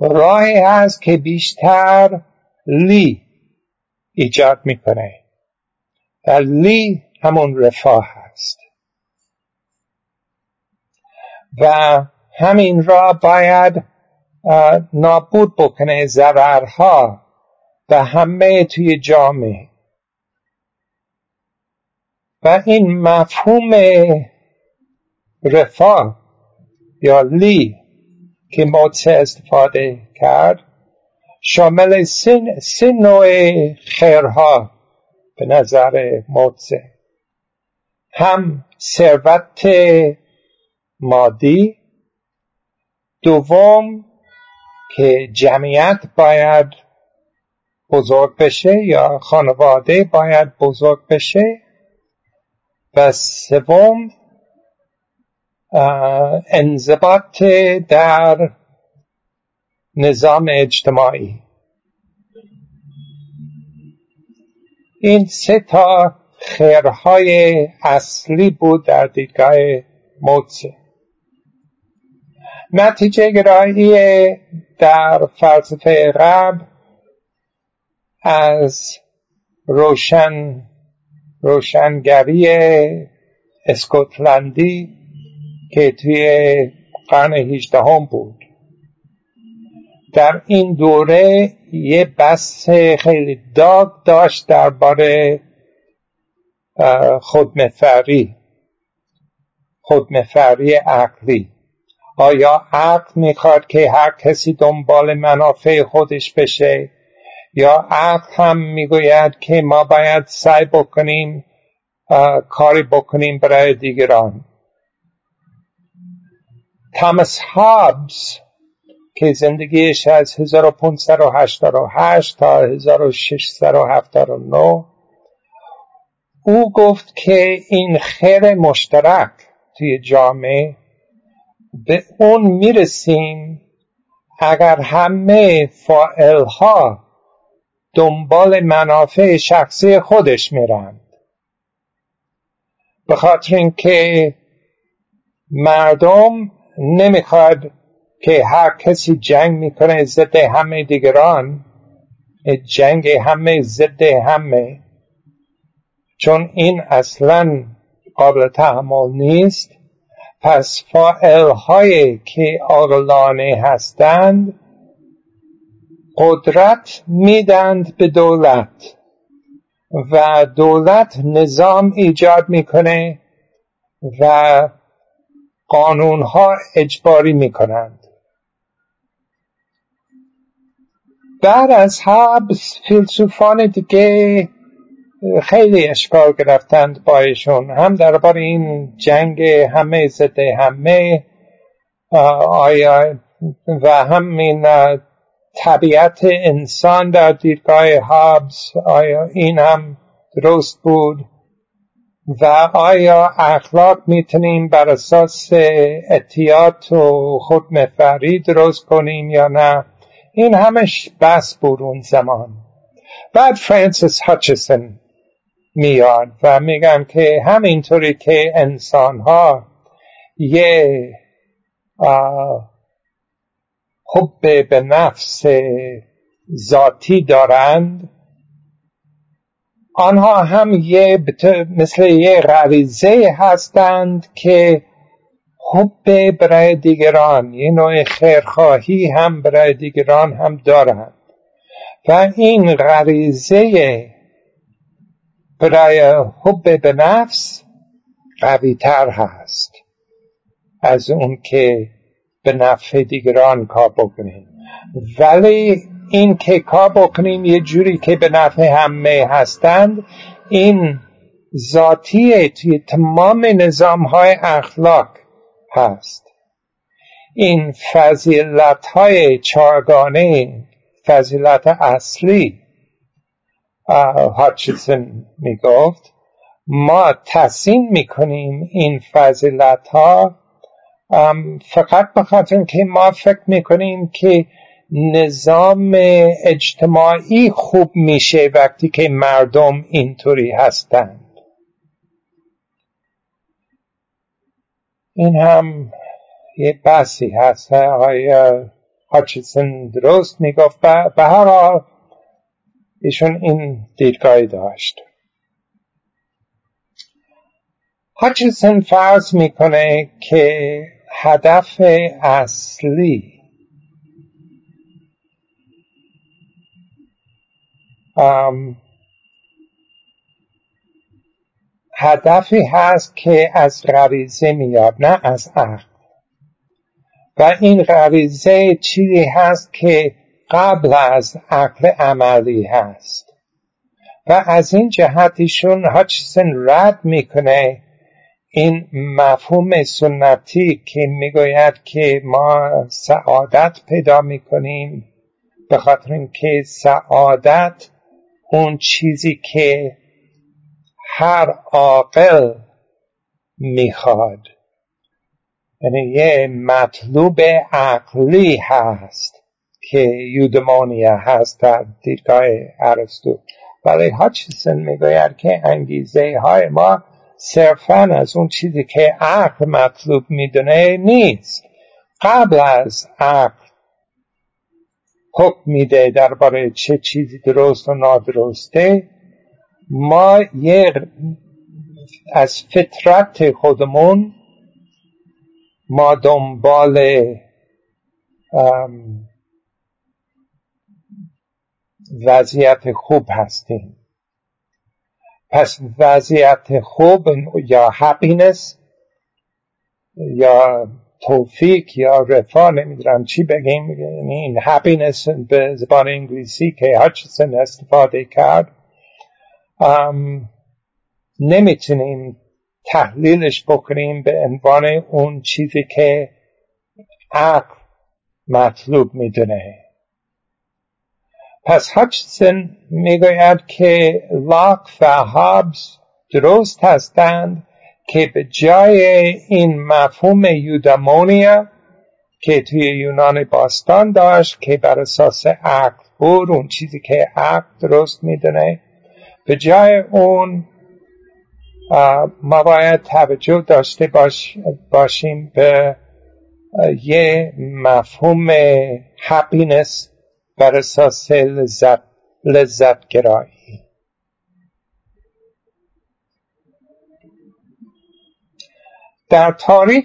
راهی هست که بیشتر لی ایجاد می‌کنه. و لی همون رفاه هست. و همین را باید نابود بکنه ضررها و همه توی جامعه. و این مفهوم رفاه یا لی که موتسه استفاده کرد شامل سه, سه نوع خیرها به نظر موتسه هم ثروت مادی دوم که جمعیت باید بزرگ بشه یا خانواده باید بزرگ بشه. و سوم انضباط در نظام اجتماعی. این سه تا خیرهای اصلی بود در دیدگاه موتسه. نتیجه گرایی در فلسفه غرب از روشن روشنگری اسکوتلندی که توی قرن هیچدهم بود. در این دوره یه بحث خیلی داغ داشت درباره خودمفری خودمفری عقلی. آیا عقل می‌خواد که هر کسی دنبال منافع خودش بشه؟ یا عقل هم می‌گوید که ما باید سعی بکنیم کاری بکنیم برای دیگران. تامس هابز که زندگیش از 1588 تا 1679 او گفت که این خیر مشترک توی جامعه به اون می‌رسیم اگر همه فائلها دنبال منافع شخصی خودش میرند. به خاطر اینکه مردم نمی‌خواد که هر کسی جنگ می‌کنه ضد همه دیگران جنگ همه ضد همه. چون این اصلا قابل تحمل نیست. پس فائل که عاقلانه هستند قدرت میدند به دولت و دولت نظام ایجاد می‌کنه و قانون ها اجباری می‌کنند. بعد از حبس فیلسوفان دیگه خیلی اشکال گرفتند با ایشون. هم درباره این جنگ همه ضد همه آیا و همین طبیعت انسان در دیدگاه هابز آیا این هم درست بود؟ و آیا اخلاق می‌تونیم بر اساس اتیات و خودمفری درست کنیم یا نه؟ این همش بس بود اون زمان. بعد فرانسیس هاچسون میاد و میگم که همینطوری که انسان ها یه حب به نفس ذاتی دارند. آنها هم یه مثل یه غریزه هستند که حب برای دیگران یه نوع خیرخواهی هم برای دیگران هم دارند. و این غریزه برای حب به نفس قوی تر هست از اون که به نفع دیگران کار بکنیم. ولی این که کار بکنیم یه جوری که به نفع همه هستند این ذاتی توی تمام نظام های اخلاق هست. این فضیلت های چارگانه فضیلت اصلی هاتچسون می‌گفت ما تحسین می‌کنیم این فضیلت ها فقط بخاطر که ما فکر می‌کنیم که نظام اجتماعی خوب میشه وقتی که مردم اینطوری هستند. این هم یه بحثی هست. آقای هاچسون درست می‌گفت. به هر حال ایشون این دیدگاهی داشت. هاچسون فرض می‌کنه که هدف اصلی. هدفی هست که از غریزه میاد نه از عقل. و این غریزه چیزی هست که قبل از عقل عملی هست. و از این جهتیشون هاچسن رد می‌کنه این مفهوم سنتی که می‌گوید که ما سعادت پیدا می‌کنیم به خاطر اینکه سعادت اون چیزی که هر عاقل می‌خواد. یعنی یه مطلوب عقلی هست که یودمانیا هست در دیدگاه ارسطو. ولی هاچسون می‌گوید که انگیزه های ما صرفا از اون چیزی که عقل مطلوب می‌دونه نیست. قبل از عقل حکم میده درباره چه چیزی درست و نادرسته ما یه از فطرت خودمون ما دنبال وضعیت خوب هستیم. پس وضعیت خوب یا happiness یا توفیق یا رفاه نمی‌دونم چی بگیم یعنی این happiness به زبان انگلیسی که هاچسن استفاده کرد. نمی‌تونیم تحلیلش بکنیم به عنوان اون چیزی که عقل مطلوب می‌دونه. پس هاچسن می‌گوید که لاک و هابز درست هستند که به جای این مفهوم یودامونیا که توی یونان باستان داشت که بر اساس عقل بود اون چیزی که عقل درست می‌دونه به جای اون ما باید توجه داشته باش باشیم به یه مفهوم happiness بر اساس لذت, لذت گرایی. در تاریخ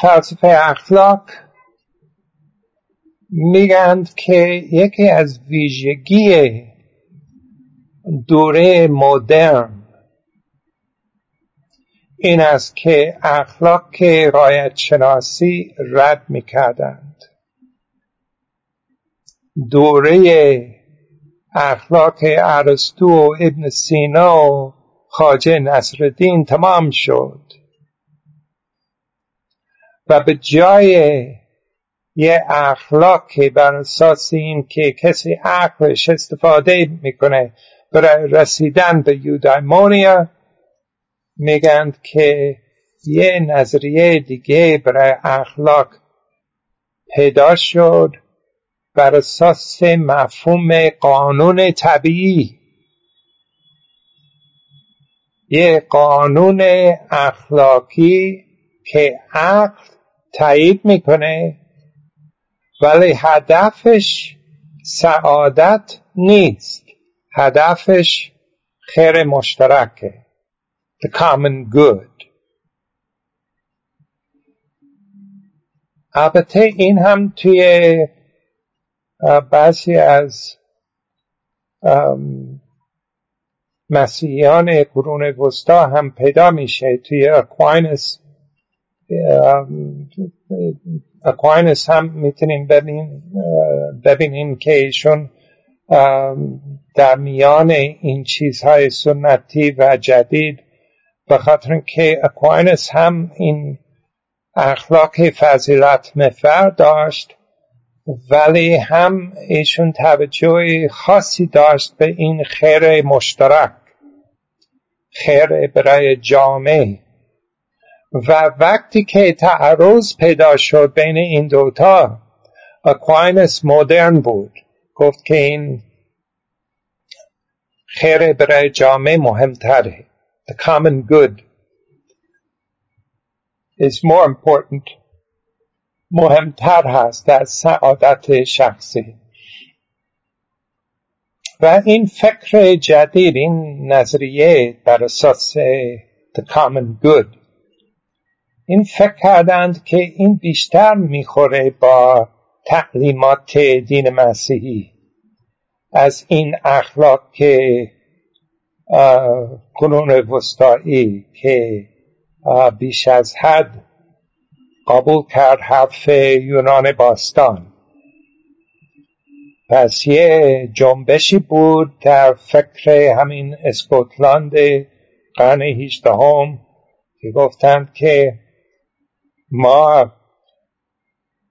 فلسفه اخلاق میگند که یکی از ویژگی دوره مدرن این است که اخلاق رایت شناسی رد می‌کردند. دوره اخلاق ارسطو و ابن سینا و خاجه نصرالدین تمام شد. و به جای یه اخلاق که بر اساس این که کسی عقلش استفاده می‌کنه برای رسیدن به یودایمونیا میگند که یه نظریه دیگه برای اخلاق پیدا شد. بر اساس مفهوم قانون طبیعی. یه قانون اخلاقی که عقل تایید می‌کنه ولی هدفش سعادت نیست. هدفش خیر مشترکه. The common good. البته این هم توی بعضی از مسیحیان قرون وسطا هم پیدا میشه توی اکواینس اکواینس هم می‌تونیم ببین ببینیم که ایشون در میان این چیزهای سنتی و جدید به خاطر که اکواینس هم این اخلاق فضیلت مد نظر داشت ولی هم ایشون توجه خاصی داشت به این خیر مشترک خیر برای جامعه. و وقتی که تعارض پیدا شد بین این دوتا اکواینس مدرن بود. گفت که این خیر برای جامعه مهمتره. The common good is more important مهمتر هست از سعادت شخصی. و این فکر جدید این نظریه بر اساس the common good این فکر کردند که این بیشتر می‌خوره با تعلیمات دین مسیحی. از این اخلاق که قرون وسطایی که بیش از حد قبول کرد حرف یونان باستان. پس یه جنبشی بود در فکر همین اسکوتلاند قرن هیچدهم که گفتند که ما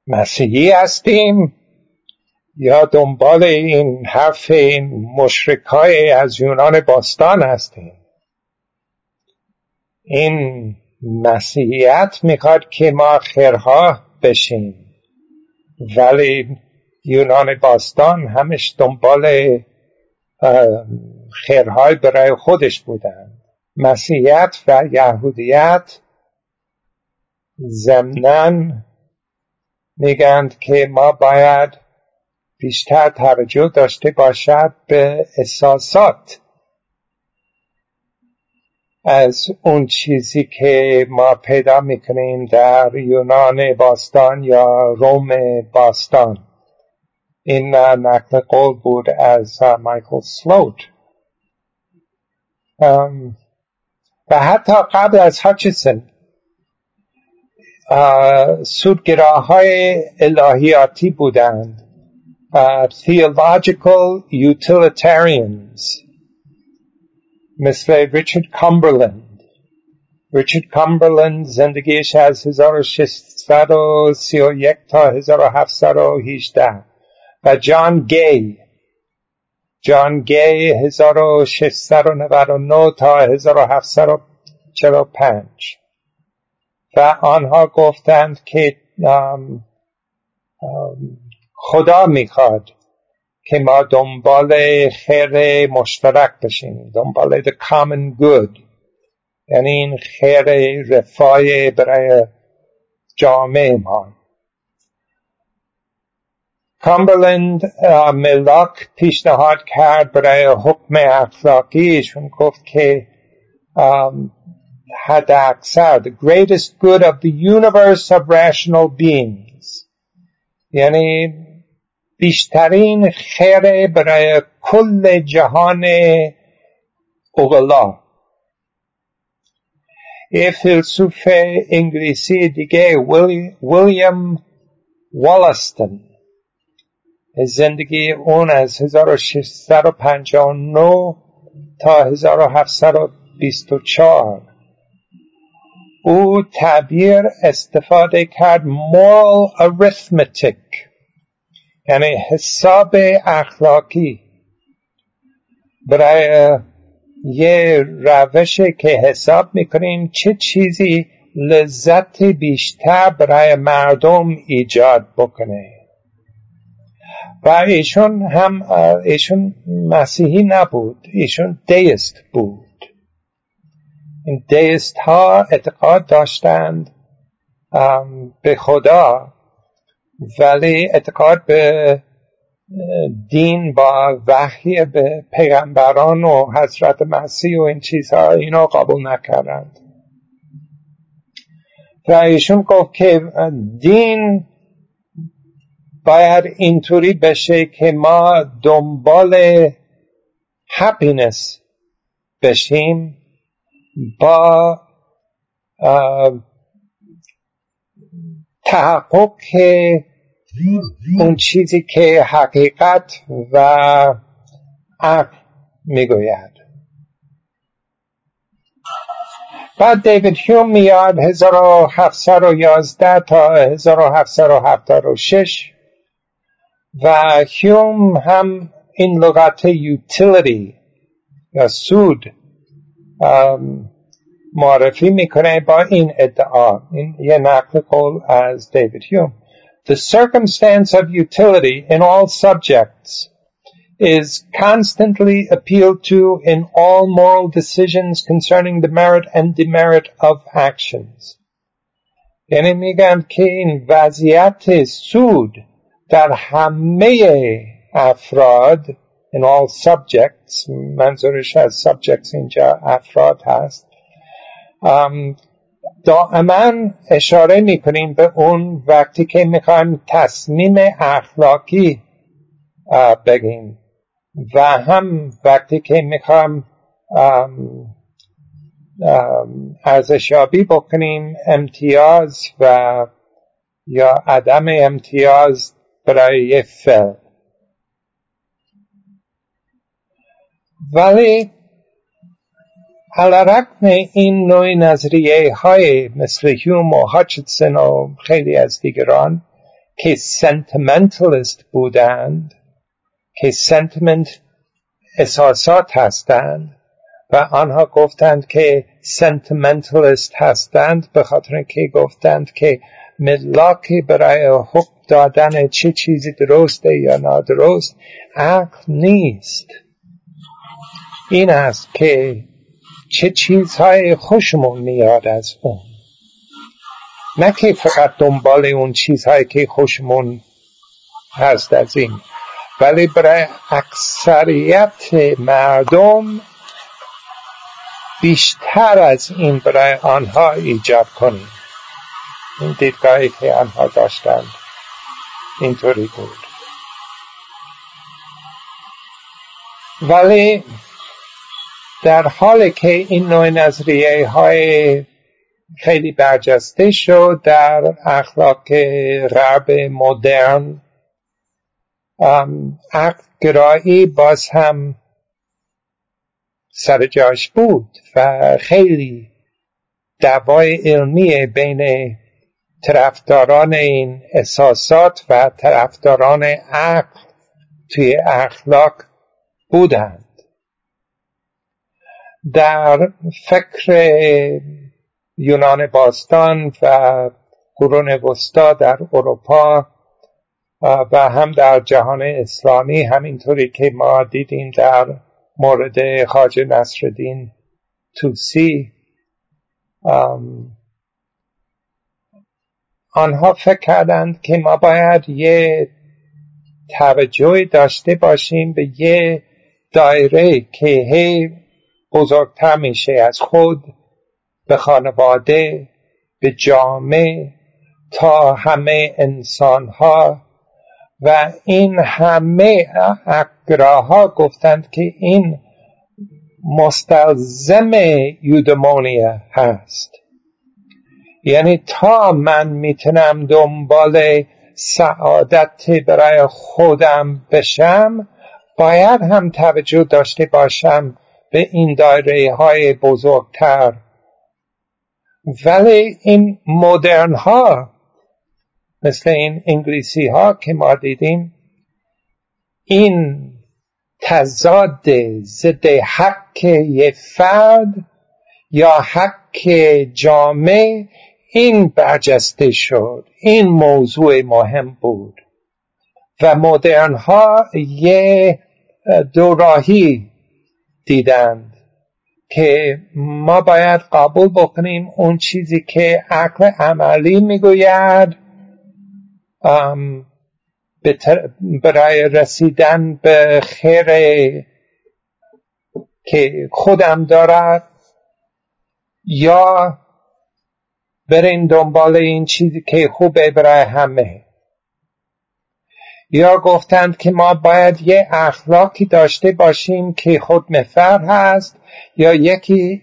مسیحی هستیم یا دنبال این حرف این مشرکای از یونان باستان هستیم. این مسیحیت می‌خواد که ما خیرها بشیم. ولی یونان باستان همش دنبال خیرهای برای خودش بودن مسیحیت و یهودیت ضمنا میگند که ما باید بیشتر توجه داشته باشد به احساسات. از اون چیزی که ما پیدا می‌کنیم در یونان باستان یا روم باستان. این نقل قول بود از مایکل سلوت. و حتی قبل از هاچسون سودگراهای الهیاتی بودند theological utilitarians. مثل ریچارد کامبرلند ریچارد کامبرلند زندگیش از 1631 تا 1718 و جان گی جان گی 1699 تا 1745 و آنها گفتند که خدا می‌خواد که ما دنبال خیر مشترک بشیم دنبال the common good. یعنی این خیر رفای برای جامعه ما. کامبرلند ملاک پیشنهاد کرد برای حکم اخلاقیشون گفت که حد اکثر the greatest good of the universe of rational beings. یعنی بیشترین خیر برای کل جهان اوغلا. یه فیلسوف انگلیسی دیگه ویلیام والستن زندگی اون از 1659 تا 1724 او تعبیر استفاده کرد moral arithmetic یعنی حساب اخلاقی. برای یه روشی که حساب می‌کنیم چه چیزی لذت بیشتر برای مردم ایجاد بکنه. و ایشون هم ایشون مسیحی نبود ایشون دیست بود. این دیست ها اعتقاد داشتند به خدا. ولی اعتقاد به دین با وحی به پیغمبران و حضرت مسیح و این چیزها اینا قبول نکردند. و ایشون گفت که دین باید اینطوری بشه که ما دنبال هپینس بشیم با تحقق اون چیزی که حقیقت و عقل می‌گوید. بعد دیوید هیوم میاد 1711 تا 1776 و هیوم هم این لغت یوتیلیتی یا سود معرفی میکنه با این ادعا این یه نقل قول از دیوید هیوم The circumstance of utility in all subjects is constantly appealed to in all moral decisions concerning the merit and demerit of actions. یعنی میگن که این وضعیت سود در همه افراد in all subjects منظورش از subjects اینجا افراد هست دائما اشاره می‌کنیم به اون وقتی که می‌خوایم تصمیم اخلاقی بگیم و هم وقتی که می‌خوایم ارزشیابی بکنیم امتیاز و یا عدم امتیاز برای فعل. ولی رقم این نوع نظریه های مثل هیوم و هاچتسن و خیلی از دیگران که سنتمنتالیست بودند که سنتمنت احساسات هستند و آنها گفتند که سنتمنتالیست هستند به خاطر که گفتند که ملاکی برای حکم دادن چه چیزی درسته یا نادرست عقل نیست این است که چه چیزهای خوشمون میاد از اون. نه که فقط دنبال اون چیزهایی که خوشمون هست از این. ولی برای اکثریت مردم بیشتر از این برای آنها ایجاد کنیم. این دیدگاهی که آنها داشتند اینطوری بود. ولی در حالی که این نوع نظریه های خیلی برجسته شد در اخلاق غرب مدرن عقل گرایی باز هم سر جاش بود و خیلی دعوای علمی بین طرفداران این احساسات و طرفداران عقل توی اخلاق بودند در فکر یونان باستان و قرون وسطا در اروپا و هم در جهان اسلامی همینطوری که ما دیدیم در مورد خاج نصرالدین توسی آنها فکر کردند که ما باید یه توجهی داشته باشیم به یه دایره که هی بزرگتر میشه از خود به خانواده به جامعه تا همه انسان ها و این همه اقراها گفتند که این مستلزم یودمونیا هست. یعنی تا من می‌تونم دنبال سعادت برای خودم بشم باید هم توجه داشته باشم به این دایره های بزرگتر. ولی این مدرن ها مثل این انگلیسی ها که ما دیدیم این تضاد ضد حق یه فرد یا حق جامعه این برجسته شد. این موضوع مهم بود. و مدرن ها یه دوراهی دیدند که ما باید قبول بکنیم اون چیزی که عقل عملی می‌گوید. برای رسیدن به خیر که خودم دارد یا برین دنبال این چیزی که خوبه برای همه. یا گفتند که ما باید یه اخلاقی داشته باشیم که خود مفر هست یا یکی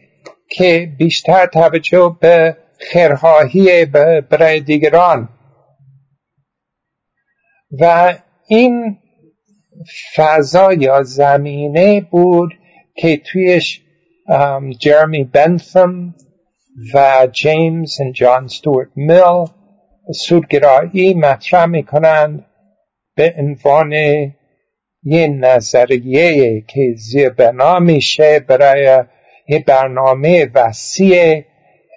که بیشتر توجه به خیرهایی برای دیگران. و این فضا یا زمینه بود که تویش جرمی بنثم و جیمز و جان ستورت میل سودگرایی مطرح می‌کنند. به عنوان یه نظریه که زیربنا میشه برای یه برنامه وسیع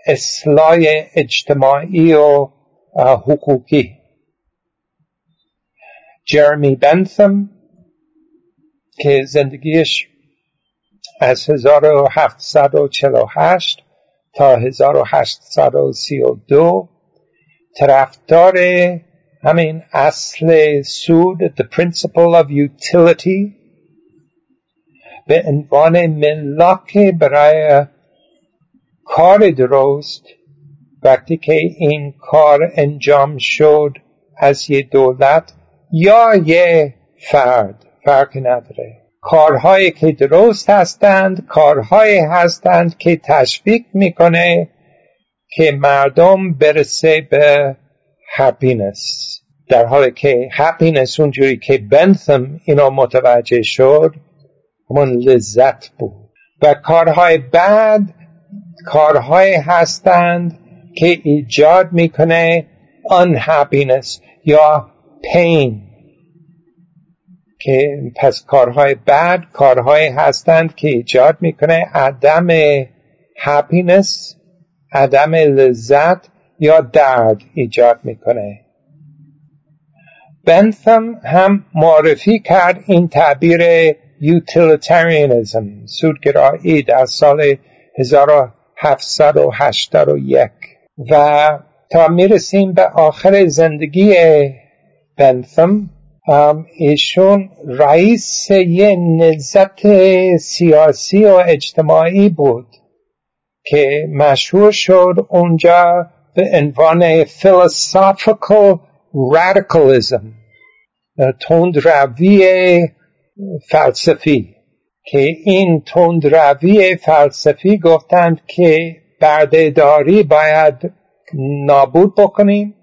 اصلاح اجتماعی و حقوقی. جرمی بنثم که زندگیش از 1748 تا 1832 طرفدار همین اصل سود the principle of utility. به عنوان ملاک برای کار درست وقتی که این کار انجام شد از یه دولت یا یه فرد فرق نداره کارهایی که درست هستند کارهایی هستند که تشویق می‌کنه که مردم برسه به هپینس در حالی که هپینس اونجوری که بنثم اینا متوجه شد همون لذت بود. و کارهای بد کارهای هستند که ایجاد می‌کنه unhappiness یا پین که پس کارهای بد کارهای هستند که ایجاد می‌کنه عدم هپینس عدم لذت یا درد ایجاد می‌کنه. بنثم هم معرفی کرد این تعبیر یوتیلیتاریانیزم سودگرایی در سال 1781 و تا می‌رسیم به آخر زندگی بنثم ایشون رئیس یه نزت سیاسی و اجتماعی بود که مشهور شد اونجا عنوان philosophical radicalism تند روی فلسفی که این تندروی فلسفی گفتند که بردهداری باید نابود بکنیم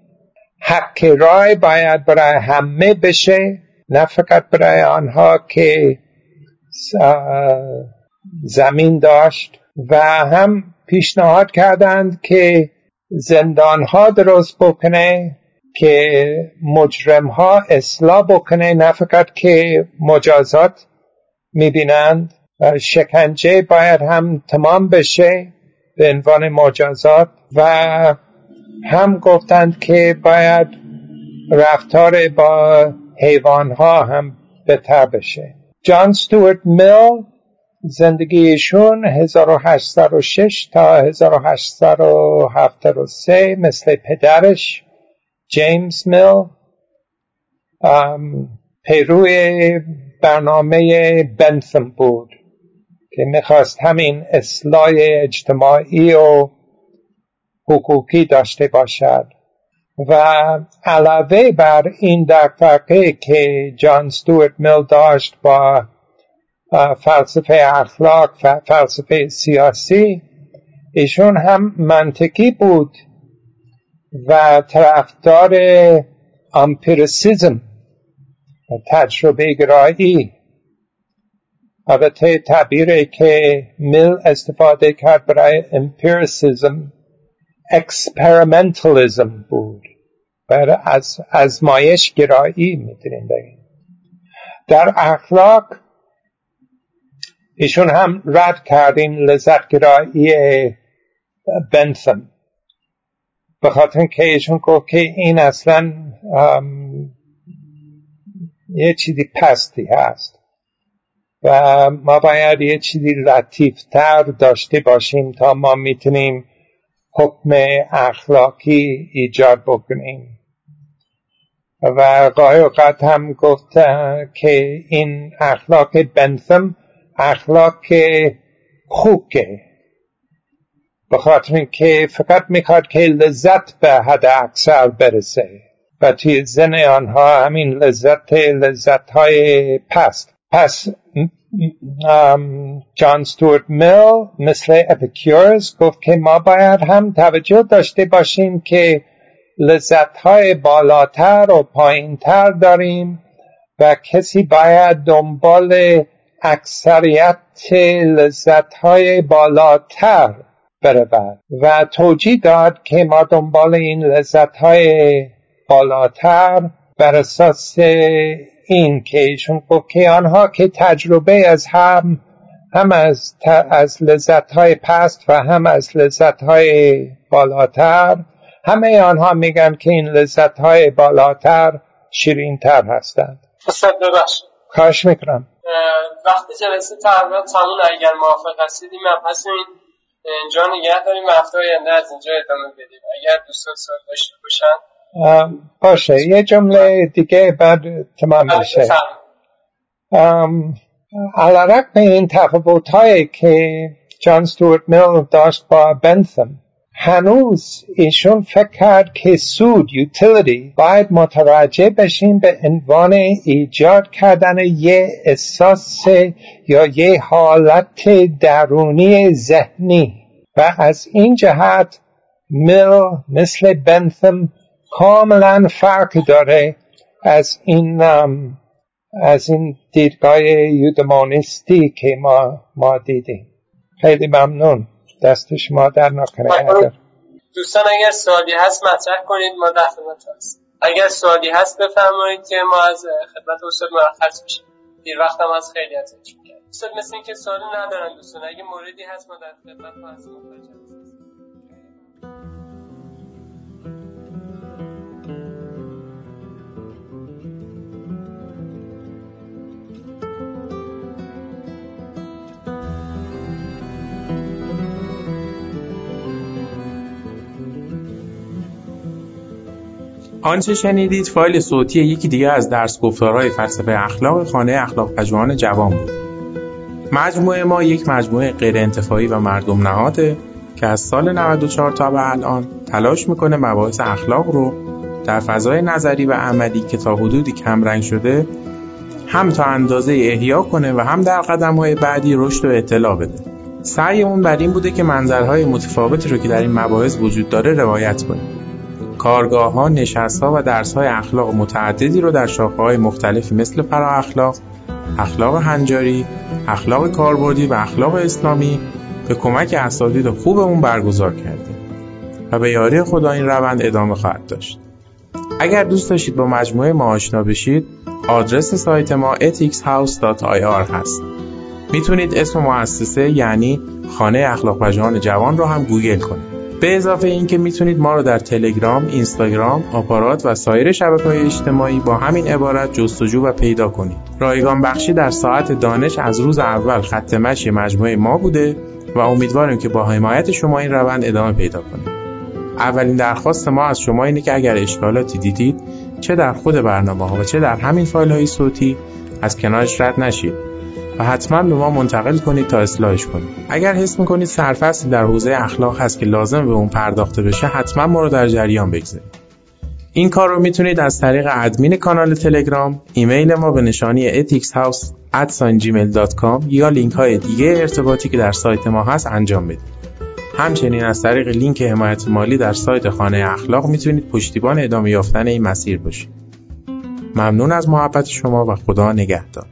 حق رای باید برای همه بشه نه فقط برای آنها که زمین داشت. و هم پیشنهاد کردند که زندان ها درست بکنه که مجرم ها اصلاح بکنه نه فقط که مجازات می‌بینند. شکنجه باید هم تمام بشه به عنوان مجازات. و هم گفتند که باید رفتار با حیوان ها هم بهتر بشه. جان ستوارت میل زندگیشون 1806 تا 1873 مثل پدرش جیمز میل پیروی برنامه بنثم بود که می‌خواست همین اصلاح اجتماعی و حقوقی داشته باشد. و علاوه بر این دقدقه که جان ستوارت میل داشت با فلسفه اخلاق و فلسفه سیاسی ایشون هم منطقی بود و طرفدار امپیرسیزم تجربه گرایی. البته تعبیری که میل استفاده کرد برای امپیرسیزم experimentalism بود برای از ازمایش گرایی می‌تونیم بگیم در اخلاق ایشون هم رد کرد این لذت گرایی بنثم به خاطر اینکه ایشون گفت که این اصلا یه چیزی پستی هست و ما باید یه چیزی لطیفتر داشته باشیم تا ما می‌تونیم حکم اخلاقی ایجاد بکنیم. و گاهی اوقات هم گفت که این اخلاق بنثم اخلاق خوکه به خاطر اینکه فقط می‌خواد که لذت به حد اکثر برسه و توی زن آنها همین لذت لذت های پست. پس جان ستورت میل مثل اپیکورز گفت که ما باید هم توجه داشته باشیم که لذت های بالاتر و پایینتر داریم و کسی باید دنبال اکثریت لذت های بالاتر برود و توجیه داد که ما دنبال این لذت های بالاتر بر اساس این که ایشون گفت که آنها که تجربه از هم هم از, از لذت های پست و هم از لذت های بالاتر همه آنها میگن که این لذت های بالاتر شیرین تر هستند خواهش می‌کنم. وقتی جلسه تقریبا تموم اگر موافق هستید این مبحث این اینجا نگه داریم هفته آینده از اینجا ادامه بدیم. اگر دوستان سوال داشته باشن. باشه. یه جمله دیگه بعد تمام بله، بشه علا این تفاوت هایی که جان ستورت میل داشت با بنثم هنوز ایشون فکر کرد که سود یوتیلیتی باید متوجه بشیم به عنوان ایجاد کردن یه احساس یا یه حالت درونی ذهنی. و از این جهت میل مثل بنثم کاملا فرق داره از این از این دیدگاه یودمانیستی که ما, ما دیدیم. خیلی ممنون. دست شما در نکنه دوستان اگر سوالی هست مطرح کنید ما در خدمت هست. اگر سوالی هست بفرمایید که ما از خدمت استاد مرخص میشیم. دیر وقت هم از خیلی می‌کنم استاد مثل اینکه سوالی ندارن دوستان اگه موردی هست ما در خدمت هست آنچه شنیدید فایل صوتی یکی دیگه از درس گفتارهای فلسفه اخلاق خانه اخلاق پژوهان جوان بود. مجموعه ما یک مجموعه غیر انتفاعی و مردم نهاده که از سال 94 تا به الان تلاش می‌کنه مباحث اخلاق رو در فضای نظری و عملی که تا حدودی کمرنگ شده هم تا اندازه احیا کنه و هم در قدم های بعدی رشد و اطلاع بده سعیمون بر این بوده که منظرهای متفاوتی رو که در این مباحث وجود داره روایت کنیم کارگاه ها، نشست ها و درس های اخلاق متعددی رو در شاخه های مختلفی مثل فرا اخلاق، اخلاق هنجاری، اخلاق کاربردی و اخلاق اسلامی به کمک اساتید خوبمون برگزار کردیم و به یاری خدا این روند ادامه خواهد داشت. اگر دوست داشتید با مجموعه ما آشنا بشید، آدرس سایت ما ethicshouse.ir هست. می‌تونید اسم مؤسسه یعنی خانه اخلاق پژوهان جوان رو هم گوگل کنید. به اضافه اینکه می‌تونید ما رو در تلگرام، اینستاگرام، آپارات و سایر های اجتماعی با همین عبارت جستجو و پیدا کنید. رایگان بخشی در ساعت دانش از روز اول خط مشی مجموعه ما بوده و امیدواریم که با حمایت شما این روند ادامه پیدا کنید. اولین درخواست ما از شما اینه که اگر اشکالاتی دیدید چه در خود برنامه ها و چه در همین فایل های صوتی از کنارش رد نشید و حتما به ما منتقل کنید تا اصلاحش کنید. اگر حس می‌کنید سرفصلی در حوزه اخلاق هست که لازم به اون پرداخته بشه حتما ما رو در جریان بگذارید. این کار رو می‌تونید از طریق ادمین کانال تلگرام ایمیل ما به نشانی ethicshouse@gmail.com یا لینک های دیگه ارتباطی که در سایت ما هست انجام بدید. همچنین از طریق لینک حمایت مالی در سایت خانه اخلاق می‌تونید پشتیبان ادامه یافتن این مسیر باشید. ممنون از محبت شما و خدا نگهدار.